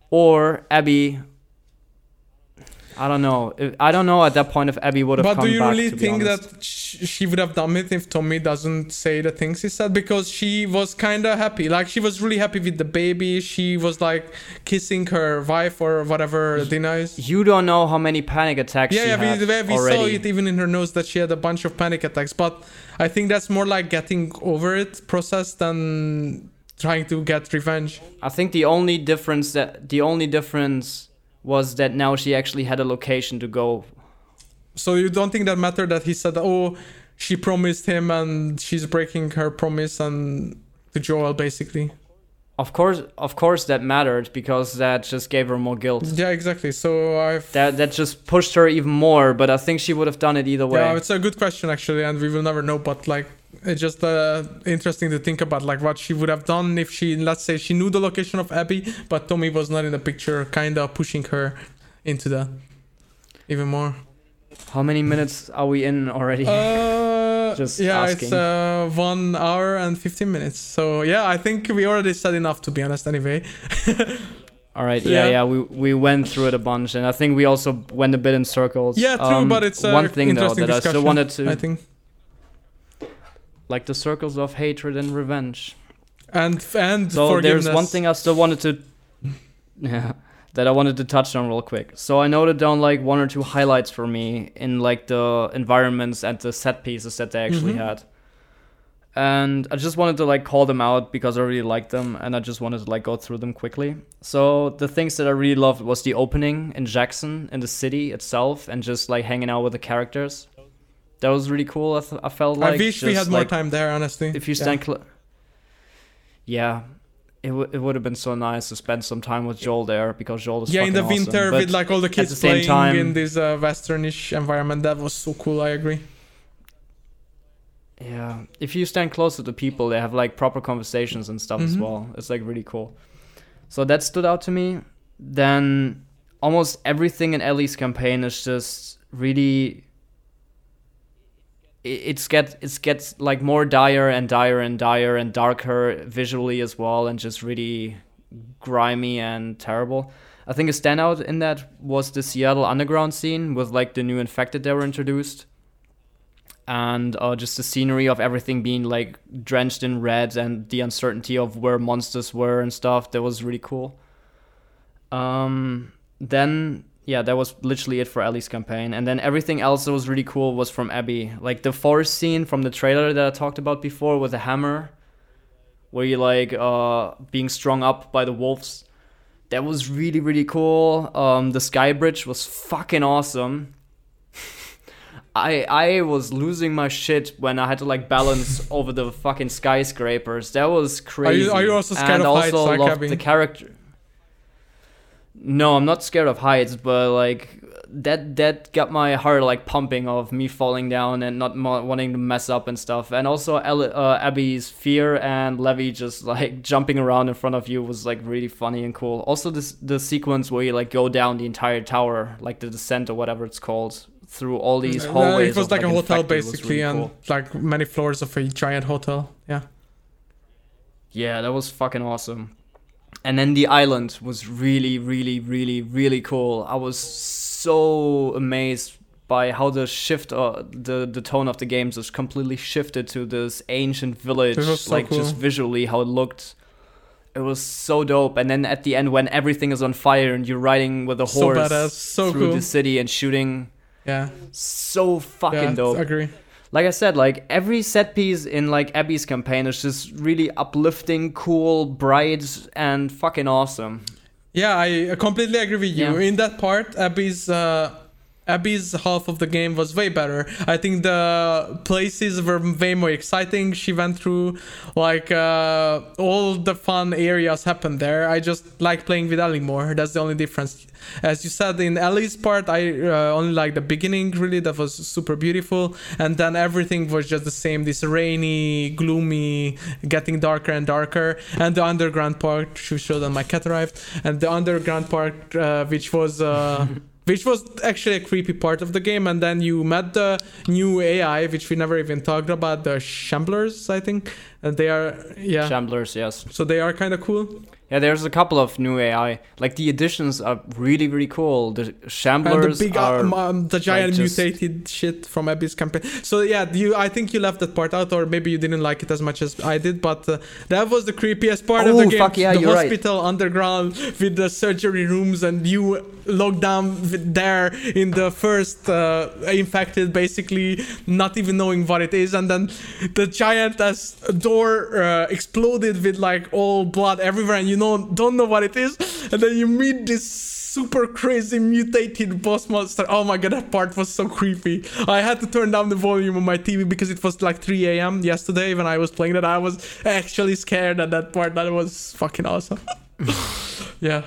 S2: or Abby. I don't know. I don't know at that point if Abby would have
S1: But do you
S2: back.
S1: really think that she would have done it if Tommy doesn't say the things he said? Because she was kind of happy. Like, she was really happy with the baby. She was like kissing her wife or whatever Dina is.
S2: you don't know how many panic attacks
S1: Yeah,
S2: she
S1: yeah,
S2: had
S1: we, we, saw it even in her nose that she had a bunch of panic attacks. But I think that's more like getting over it process than trying to get revenge.
S2: I think the only difference that the only difference was that now she actually had a location to go.
S1: So you don't think that mattered that he said, "Oh, she promised him and she's breaking her promise," and to Joel basically.
S2: Of course, of course, that mattered because that just gave her more guilt.
S1: Yeah, exactly. So I.
S2: That that just pushed her even more. But I think she would have done it either way.
S1: Yeah, it's a good question actually, and we will never know. But like, it's just uh, interesting to think about, like what she would have done if she, let's say, she knew the location of Abby, but Tommy was not in the picture, kind of pushing her into that even more.
S2: How many minutes are we in already?
S1: Uh,
S2: Just
S1: yeah,
S2: asking.
S1: it's uh, one hour and fifteen minutes. So yeah, I think we already said enough to be honest. Anyway.
S2: All right. Yeah,
S1: yeah.
S2: yeah. We we went through it a bunch, and I think we also went a bit in circles.
S1: Yeah, true,
S2: Um,
S1: but it's uh,
S2: one thing though that I still wanted to
S1: I think,
S2: like the circles of hatred and revenge.
S1: and and
S2: So there's one thing I still wanted to, yeah, that I wanted to touch on real quick. So I noted down like one or two highlights for me in like the environments and the set pieces that they actually
S1: Mhm.
S2: had. and I just wanted to like call them out because I really liked them, and I just wanted to like go through them quickly. So the things that I really loved was the opening in Jackson in the city itself, and just like hanging out with the characters. That was really cool. I, th- I felt like
S1: I wish we
S2: just,
S1: had more time there, honestly.
S2: If you
S1: Yeah.
S2: stand cl- yeah. It, w- it would have been so nice to spend some time with Joel there because Joel is
S1: yeah, in the
S2: awesome,
S1: winter
S2: but-
S1: with like all the kids
S2: the same
S1: playing
S2: time-
S1: in this uh, westernish environment, that was so cool. I agree.
S2: Yeah, if you stand closer to the people, they have like proper conversations and stuff as
S1: Mhm.
S2: well. It's like really cool. So that stood out to me. Then almost everything in Ellie's campaign is just really. It- It's get it's gets like more dire and dire and dire and darker visually as well, and just really grimy and terrible. I think a standout in that was the Seattle underground scene with like the new infected that were introduced and uh, just the scenery of everything being like drenched in red and the uncertainty of where monsters were and stuff that was really cool um then yeah that was literally it for ellie's campaign and then everything else that was really cool was from abby like the forest scene from the trailer that i talked about before with the hammer where you like uh being strung up by the wolves that was really really cool um the sky bridge was fucking awesome I I was losing my shit when I had to like balance over the fucking skyscrapers. That was crazy.
S1: are you also scared
S2: and
S1: of heights
S2: also
S1: like
S2: loved the character. No, I'm not scared of heights, but like that that got my heart like pumping of me falling down and not mo- wanting to mess up and stuff. And also uh, Abby's fear and Levy just like jumping around in front of you was like really funny and cool. Also this the sequence where you like go down the entire tower, like the descent or whatever it's called, through all these
S1: Uh,
S2: hallways.
S1: it was
S2: of,
S1: like a hotel basically,
S2: really
S1: and
S2: cool.
S1: like many floors of a giant hotel. Yeah.
S2: Yeah, that was fucking awesome. And then the island was really, really, really, really cool. I was so amazed by how the shift, uh, the the tone of the games was completely shifted to this ancient village,
S1: so
S2: like just visually how it looked. It was so dope. And then at the end, when everything is on fire and you're riding with a
S1: So
S2: horse
S1: so
S2: through
S1: cool.
S2: the city and shooting,
S1: Yeah.
S2: so fucking
S1: yeah,
S2: dope
S1: agree.
S2: Like I said, like every set piece in like Abby's campaign is just really uplifting, cool, bright, and fucking awesome.
S1: Yeah, I completely agree with you.
S2: Yeah.
S1: In that part, Abby's uh, Abby's half of the game was way better. I think the places were way more exciting. She went through like uh, all the fun areas happened there. I just like playing with Ellie more. That's the only difference. As you said in Ellie's part, I uh, only like the beginning. Really, that was super beautiful, and then everything was just the same. This rainy, gloomy, getting darker and darker, and the underground part. To show that my cat arrived, and the underground part, uh, which was. Which was actually a creepy part of the game and then you met the new ai which we never even talked about the shamblers i think. And they are yeah.
S2: Shamblers, yes.
S1: so they are kind of cool
S2: Yeah, there's a couple of new AI. Like the additions are really, really cool. The
S1: and
S2: Shamblers
S1: the big
S2: are.
S1: um, um, the giant
S2: just-
S1: mutated shit from Abby's campaign. So yeah, you I think you left that part out, or maybe you didn't like it as much as I did. But uh, that was the creepiest part of the
S2: Oh,
S1: game.
S2: fuck yeah,
S1: the
S2: you're right.
S1: hospital underground with the surgery rooms, and you locked down there in the first uh, infected, basically not even knowing what it is, and then the giant ass door uh, exploded with like all blood everywhere, and you know don't know what it is, and then you meet this super crazy mutated boss monster. Oh my god, that part was so creepy. I had to turn down the volume on my TV because it was like 3 a.m. yesterday when I was playing that. I was actually scared at that part. That was fucking awesome. yeah.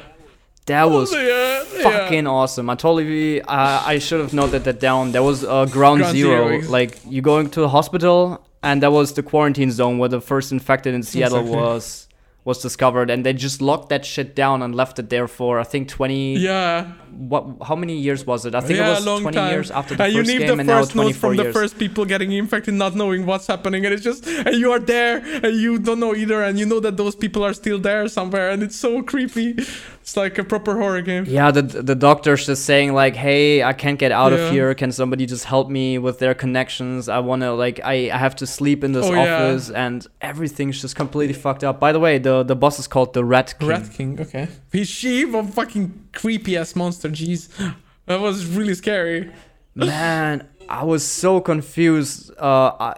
S2: that was
S1: yeah,
S2: fucking awesome. I totally. Uh, I should have noted that down. There was uh, ground,
S1: Ground
S2: zero.
S1: zero,
S2: Like you going to the hospital, and that was the quarantine zone where the first infected in Seattle
S1: Exactly.
S2: was was discovered, and they just locked that shit down and left it there for I think twenty.
S1: Yeah.
S2: What? How many years was it? I think
S1: yeah,
S2: it was
S1: a long
S2: twenty
S1: time.
S2: years after the
S1: and you
S2: first
S1: need
S2: game,
S1: the
S2: and
S1: first notes from the first people getting infected, not knowing what's happening, and it's just and you are there and you don't know either, and you know that those people are still there somewhere, and it's so creepy. It's like a proper horror game.
S2: Yeah, the the doctor's just saying like, "Hey, I can't get out
S1: Yeah.
S2: of here. Can somebody just help me with their connections? I wanna like, I, I have to sleep in this
S1: Oh, yeah.
S2: office, and everything's just completely fucked up." By the way, the the boss is called the Rat King.
S1: Rat King, okay. He's she a fucking creepy ass monster. Jeez, that was really scary.
S2: Man, I was so confused. Uh, I,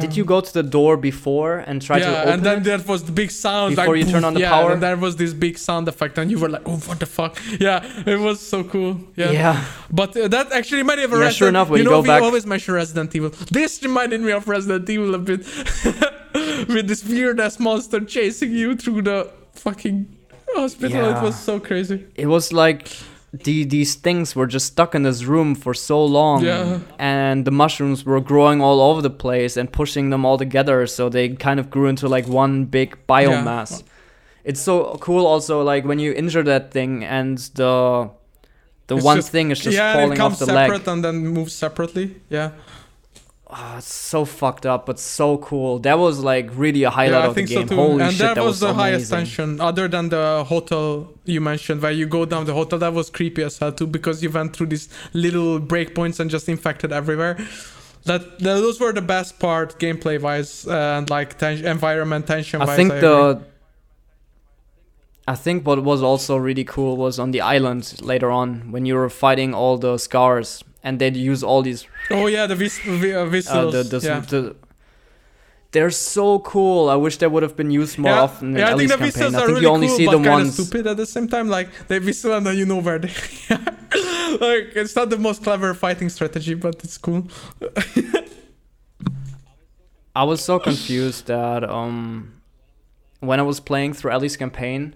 S2: Did you go to the door before and try to open it?
S1: yeah, and then
S2: it?
S1: there was the big sound
S2: Before
S1: like,
S2: you turn on the
S1: yeah,
S2: power?
S1: and there was this big sound effect, and you were like, "Oh, what the fuck?" Yeah, it was so cool. Yeah,
S2: yeah.
S1: but uh, that actually reminded me of
S2: Yeah,
S1: Resident.
S2: sure enough, when
S1: you
S2: you
S1: know,
S2: go
S1: we
S2: back-
S1: always mention Resident Evil. This reminded me of Resident Evil a bit, with this weird ass monster chasing you through the fucking hospital. It was so crazy.
S2: it was like the, these things were just stuck in this room for so long
S1: Yeah.
S2: and the mushrooms were growing all over the place and pushing them all together so they kind of grew into like one big biomass it's so cool also like when you injure that thing and the the
S1: It's
S2: one
S1: just-
S2: thing is just
S1: yeah,
S2: falling
S1: it comes
S2: off the
S1: separate
S2: leg
S1: and then moves separately. Yeah,
S2: Ah, it's so fucked up but so cool that was like really a highlight
S1: yeah, I
S2: of the game
S1: so
S2: holy
S1: and
S2: shit
S1: that,
S2: that
S1: was, the highest tension, other than the hotel you mentioned, where you go down the hotel. That was creepy as hell too, because you went through these little breakpoints and just infected everywhere. That, that those were the best part, gameplay wise, and like ten- environment tension. Wise.
S2: I think
S1: agree.
S2: the I think what was also really cool was on the island later on when you were fighting all the scars and they'd use all these
S1: oh yeah the vis- vi- uh,
S2: uh, the, the,
S1: yeah.
S2: the they're so cool. I wish they would have been used more
S1: yeah,
S2: often in
S1: yeah, I think the
S2: campaign. I
S1: are
S2: think
S1: really
S2: you only
S1: cool,
S2: see
S1: but
S2: them
S1: kind of stupid at the same time. Like they whistle and then you know where they. Are. like it's not the most clever fighting strategy, but it's cool.
S2: I was so confused that um, when I was playing through Ellie's campaign,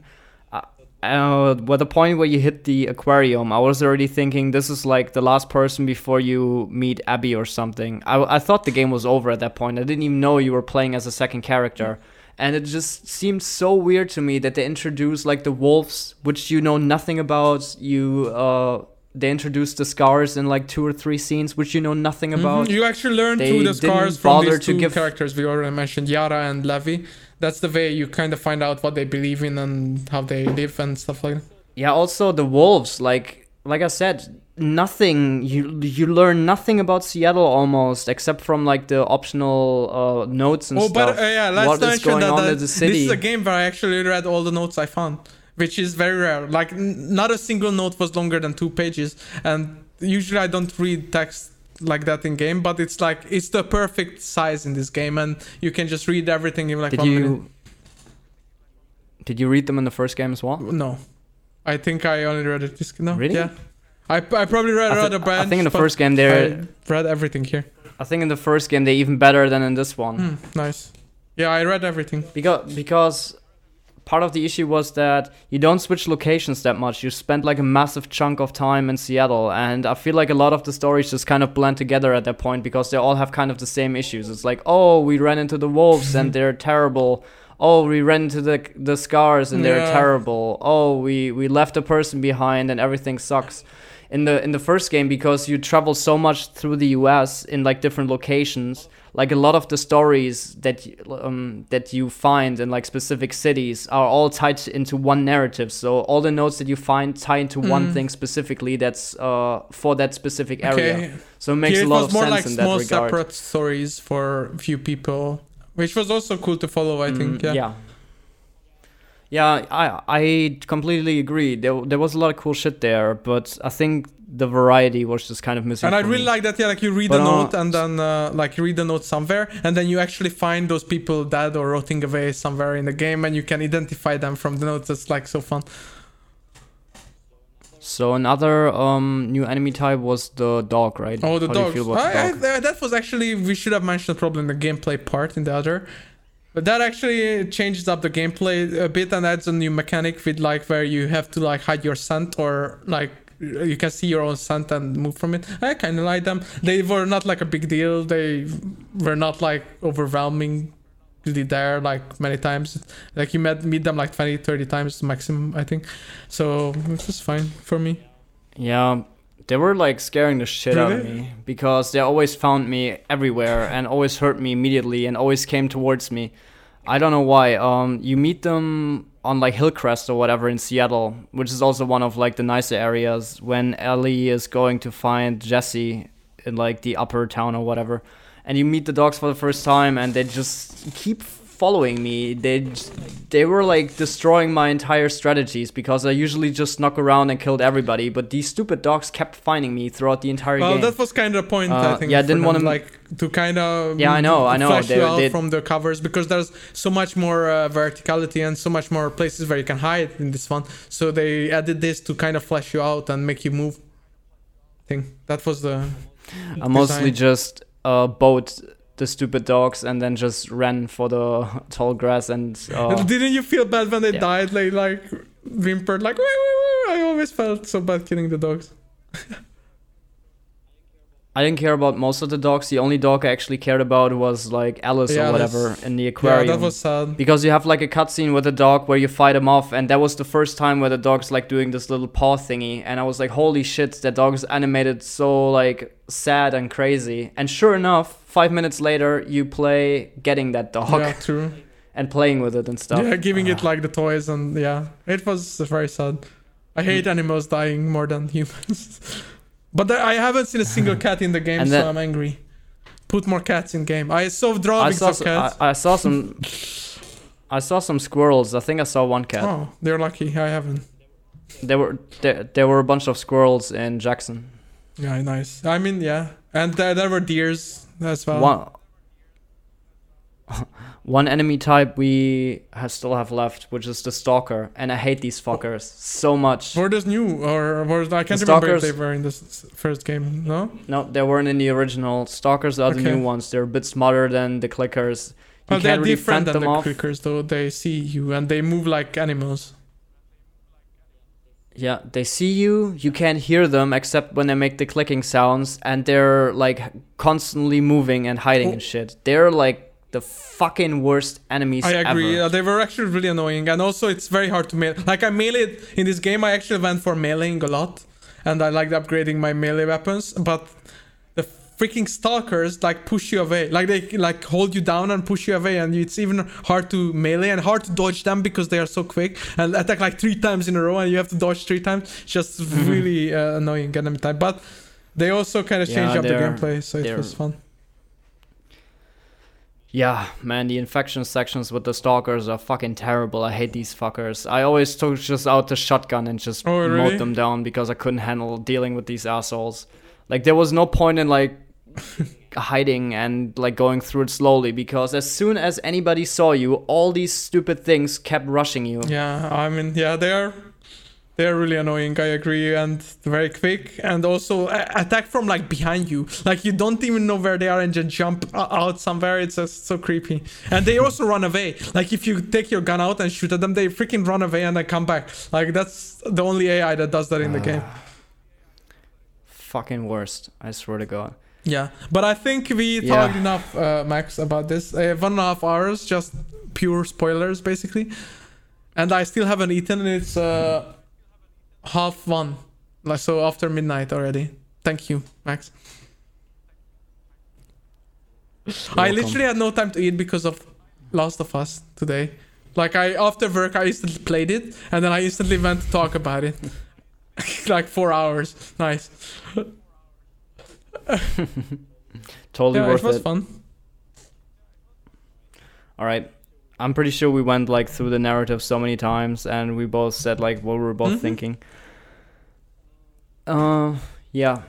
S2: uh, at the point where you hit the aquarium, I was already thinking this is like the last person before you meet Abby or something. I, I thought the game was over at that point. I didn't even know you were playing as a second character. And it just seemed so weird to me that they introduced like the wolves, which you know nothing about. You uh, they introduced the scars in like two or three scenes, which you know nothing about.
S1: Mhm. You actually learn
S2: They
S1: through the scars from these
S2: to
S1: two
S2: give-
S1: characters we already mentioned, Yara and Levi. That's the way you kind of find out what they believe in and how they live and stuff like that.
S2: Yeah, also the wolves, like like I said, nothing you you learn nothing about Seattle almost except from like the optional uh, notes and
S1: Oh,
S2: stuff.
S1: Oh, but uh, yeah, let's
S2: what is
S1: mention
S2: going
S1: that,
S2: on
S1: that
S2: in the city?
S1: this is a game where I actually read all the notes I found, which is very rare. Like n- not a single note was longer than two pages, and usually I don't read text like that in game, but it's like it's the perfect size in this game, and you can just read everything in like
S2: did
S1: one
S2: you
S1: minute.
S2: did you read them in the first game as well?
S1: No, I think I only read it this. No,
S2: Really?
S1: Yeah, I, I probably read
S2: I, thi-
S1: other
S2: I think in the first game they're
S1: read everything here.
S2: I think in the first game they're even better than in this one.
S1: Hmm, nice. Yeah, I read everything.
S2: because because part of the issue was that you don't switch locations that much. You spend like a massive chunk of time in seattle and i feel like a lot of the stories just kind of blend together at that point because they all have kind of the same issues. It's like oh we ran into the wolves and they're terrible. Oh we ran into the the scars and they're
S1: Yeah.
S2: terrible. Oh we we left a person behind and everything sucks in the in the first game because you travel so much through the US in like different locations like a lot of the stories that um, that you find in like specific cities are all tied into one narrative so all the notes that you find tie into one
S1: Mm.
S2: thing specifically that's uh, for that specific area
S1: Okay.
S2: so it makes
S1: Here
S2: a lot of sense
S1: like
S2: in
S1: small
S2: that regard
S1: separate stories for few people, which was also cool to follow. I think.
S2: Mm,
S1: Yeah.
S2: yeah. Yeah, I I completely agree. There there was a lot of cool shit there, but I think the variety was just kind of missing.
S1: And I really
S2: me.
S1: like that. Yeah, like you read
S2: But,
S1: a
S2: uh,
S1: note and then uh, like you read the note somewhere, and then you actually find those people dead or rotting away somewhere in the game, and you can identify them from the notes. That's like so fun.
S2: So another um new enemy type was the dog, right?
S1: Oh, the
S2: do
S1: dogs.
S2: feel about the
S1: I, I, uh, that was actually we should have mentioned probably in the gameplay part in the other. But that actually changes up the gameplay a bit and adds a new mechanic with like where you have to like hide your scent or like you can see your own scent and move from it. I kind of like them. They were not like a big deal. They were not like overwhelmingly there like many times. Like you met meet them like 20, 30 times maximum, I think. So it was fine for me.
S2: Yeah, they were like scaring the shit out of me because they always found me everywhere and always hurt me immediately and always came towards me. I don't know why. Um, you meet them on like Hillcrest or whatever in Seattle, which is also one of like the nicer areas when Ellie is going to find Jesse in like the upper town or whatever. And you meet the dogs for the first time and they just keep following me. They they were like destroying my entire strategies because I usually just snuck around and killed everybody. But these stupid dogs kept finding me throughout the entire
S1: Well,
S2: game.
S1: Well, that was kind of the point. I
S2: Uh,
S1: think.
S2: yeah, I didn't wanna-
S1: like to kind of
S2: Yeah, I know, I know.
S1: flash
S2: They-
S1: you out
S2: they-
S1: from the covers because there's so much more uh, verticality and so much more places where you can hide in this one. So they added this to kind of flash you out and make you move. Thing that was the.
S2: I mostly just uh, bowed the stupid dogs and then just ran for the tall grass and. Uh,
S1: Didn't you feel bad when they
S2: Yeah.
S1: died? Like like whimpered like. I always felt so bad killing the dogs.
S2: I didn't care about most of the dogs. The only dog I actually cared about was like Alice
S1: Yeah,
S2: or whatever in the
S1: Yeah,
S2: aquarium.
S1: that was sad.
S2: because you have like a cutscene with a dog where you fight him off, and that was the first time where the dog's like doing this little paw thingy, and I was like, holy shit, that dog's animated so like sad and crazy. And sure enough, five minutes later, you play getting that dog
S1: Yeah, true.
S2: and playing with it and stuff.
S1: Yeah, giving it
S2: Ah.
S1: like the toys and yeah, it was very sad. I
S2: Mm.
S1: hate animals dying more than humans. but I haven't seen a single cat in the game, so I'm angry. Put more cats in game. I saw
S2: I
S1: drawings
S2: saw,
S1: of
S2: some, I,
S1: cats.
S2: I saw some. I saw some squirrels. I think I saw one cat.
S1: Oh, they're lucky. I haven't.
S2: There were there, there were a bunch of squirrels in Jackson.
S1: Yeah, nice. I mean, yeah, and there, there were deers as well.
S2: one one enemy type we ha still have left, which is the stalker, and I hate these fuckers so much.
S1: Were new or were I can't
S2: The
S1: remember if they were in this first game. No.
S2: No, they weren't in the original. Stalkers are the new ones. They're a bit smarter than the clickers. You
S1: Well, they're
S2: can't really
S1: different than
S2: them
S1: the
S2: off.
S1: clickers, though. They see you and they move like animals.
S2: Yeah, they see you. You can't hear them except when they make the clicking sounds, and they're like constantly moving and hiding
S1: Oh.
S2: and shit. They're like the fucking worst enemies
S1: I agree.
S2: ever.
S1: They were actually really annoying, and also it's very hard to melee. Like I meleeed in this game, I actually went for meleeing a lot, and I liked upgrading my melee weapons. But the freaking stalkers like push you away, like they like hold you down and push you away, and it's even hard to melee and hard to dodge them because they are so quick and attack like three times in a row, and you have to dodge three times. Just really uh, annoying enemy type, but. They also kind of
S2: Yeah,
S1: changed up the gameplay, so it was fun.
S2: Yeah, man, the infection sections with the stalkers are fucking terrible. I hate these fuckers. I always took just out the shotgun and just
S1: Oh, really?
S2: mowed them down because I couldn't handle dealing with these assholes. Like there was no point in like hiding and like going through it slowly because as soon as anybody saw you, all these stupid things kept rushing you.
S1: Yeah, I mean, yeah, they are they are really annoying. I agree, and very quick, and also a- attack from like behind you. Like you don't even know where they are and just jump out somewhere. It's just so creepy. And they also run away. Like if you take your gun out and shoot at them, they freaking run away and then come back. Like that's the only AI that does that in the game.
S2: Fucking worst. I swear to God.
S1: Yeah, but I think we
S2: Yeah.
S1: talked enough, uh, Max, about this. Uh, one and a half hours, just pure spoilers, basically. And I still haven't eaten. and It's uh, half one, like so after midnight already. Thank you, Max. I
S2: welcome.
S1: literally had no time to eat because of Last of Us today. Like I after work, I instantly played it, and then I instantly went to talk about it. like four hours. Nice.
S2: Totally
S1: yeah,
S2: worth
S1: it was
S2: it.
S1: was fun.
S2: All right. I'm pretty sure we went like through the narrative so many times and we both said like what we were both
S1: Mhm.
S2: thinking. Uh yeah.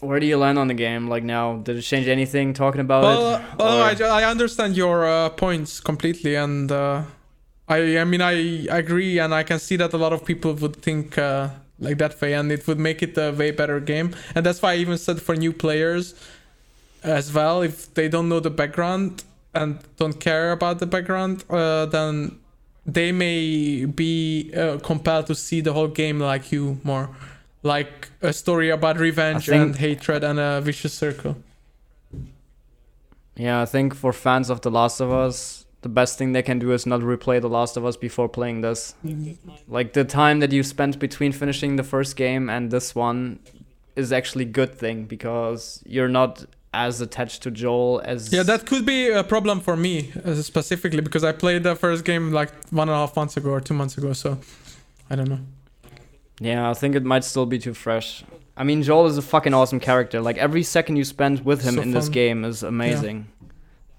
S2: Where do you land on the game like now? Did it change anything talking about
S1: well,
S2: it?
S1: well, I, I understand your uh, points completely, and uh, I I mean I agree, and I can see that a lot of people would think uh, like that way, and it would make it a way better game, and that's why I even said for new players as well, if they don't know the background and don't care about the background, uh, then they may be uh, compelled to see the whole game like you more. Like a story about revenge
S2: think-
S1: and hatred and a vicious circle.
S2: Yeah, I think for fans of The Last of Us, the best thing they can do is not replay The Last of Us before playing this. Like the time that you spent between finishing the first game and this one is actually good thing because you're not as attached to Joel as
S1: Yeah, that could be a problem for me uh, specifically because I played the first game like one and a half months ago or two months ago. So I don't know.
S2: Yeah, I think it might still be too fresh. I mean, Joel is a fucking awesome character. Like every second you spend with him
S1: So
S2: in this game is amazing.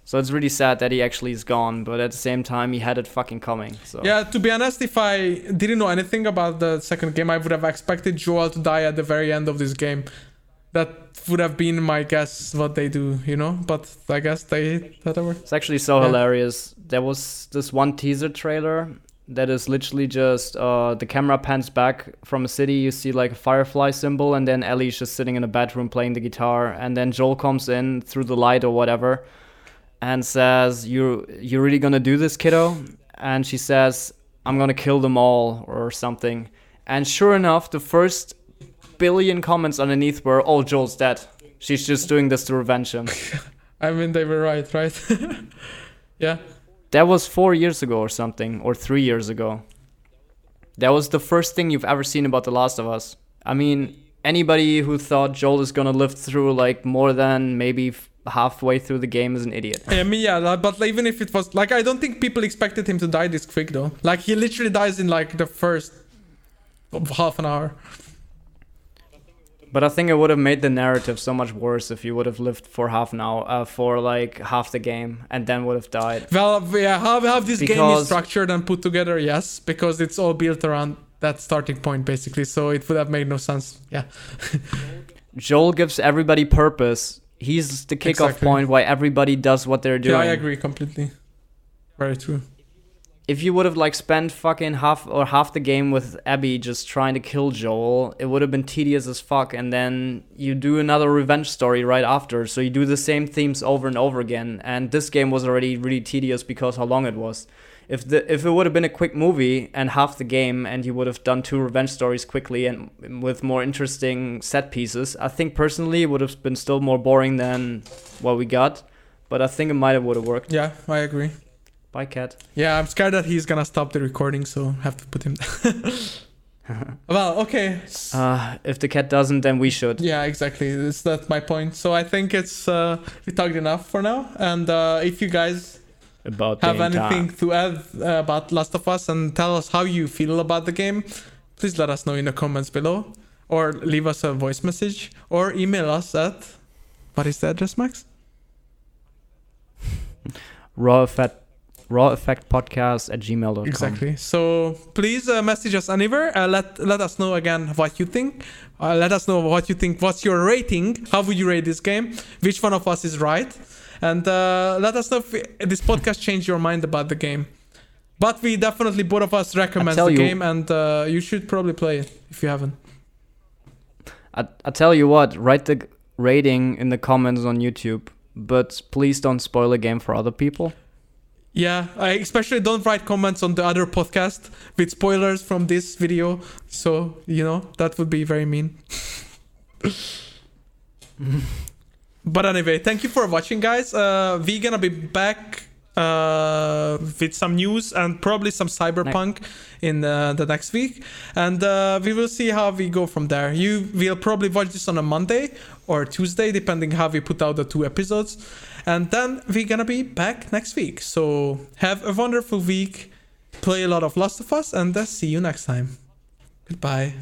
S2: So it's really sad that he actually is gone, but at the same time, he had it fucking coming. So
S1: Yeah, to be honest, if I didn't know anything about the second game, I would have expected Joel to die at the very end of this game. That would have been my guess what they do, you know. But I guess they whatever.
S2: It's actually so
S1: Yeah.
S2: hilarious. There was this one teaser trailer that is literally just uh, the camera pans back from a city. You see like a firefly symbol, and then Ellie's just sitting in a bedroom playing the guitar, and then Joel comes in through the light or whatever, and says, "You you really gonna do this, kiddo?" And she says, "I'm gonna kill them all" or something. And sure enough, the first billion comments underneath were, "Oh, Joel's dead. She's just doing this to revenge him."
S1: I mean, they were right, right? yeah.
S2: That was four years ago or something, or three years ago. That was the first thing you've ever seen about The Last of Us. I mean, anybody who thought Joel is gonna live through like more than maybe f- halfway through the game is an idiot.
S1: I mean, yeah, but even if it was like, I don't think people expected him to die this quick though. Like he literally dies in like the first half an hour.
S2: But I think it would have made the narrative so much worse if you would have lived for half an hour, uh, for like half the game, and then would have died.
S1: Well, yeah, how how this game is structured and put together, yes, because it's all built around that starting point basically. So it would have made no sense. Yeah.
S2: Joel gives everybody purpose. He's the kickoff
S1: Exactly.
S2: point why everybody does what they're doing.
S1: Yeah, I agree completely. Very true.
S2: If you would have like spent fucking half or half the game with Abby just trying to kill Joel, it would have been tedious as fuck. And then you do another revenge story right after, so you do the same themes over and over again. And this game was already really tedious because how long it was. If the if it would have been a quick movie and half the game, and you would have done two revenge stories quickly and with more interesting set pieces, I think personally it would have been still more boring than what we got. But I think it might have would have worked.
S1: Yeah, I agree.
S2: Bye, cat.
S1: Yeah, I'm scared that he's gonna stop the recording, so I have to put him. well, okay. S-
S2: Uh, if the cat doesn't, then we should.
S1: yeah, exactly. That's that's my point. So I think it's uh, we talked enough for now. And uh, if you guys
S2: About
S1: have anything to add uh, about Last of Us and tell us how you feel about the game, please let us know in the comments below, or leave us a voice message, or email us at what is the address, Max?
S2: raw effect raw effect podcast at gmail.com
S1: Exactly. So please uh, message us anywhere. Uh, let let us know again what you think. Uh, let us know what you think. What's your rating? How would you rate this game? Which one of us is right? And uh, let us know if this podcast changed your mind about the game. But we definitely both of us recommend the
S2: you-
S1: game, and uh, you should probably play it if you haven't.
S2: I, I tell you what write the rating in the comments on youtube but please don't spoil a game for other people
S1: Yeah, I especially don't write comments on the other podcast with spoilers from this video. So you know that would be very mean. but anyway, thank you for watching, guys. Uh, we gonna be back uh, with some news and probably some cyberpunk in uh, the next week, and uh, we will see how we go from there. You will probably watch this on a Monday or Tuesday, depending how we put out the two episodes, and then we're gonna be back next week. So have a wonderful week. Play a lot of Last of Us, and uh, see you next time. Goodbye.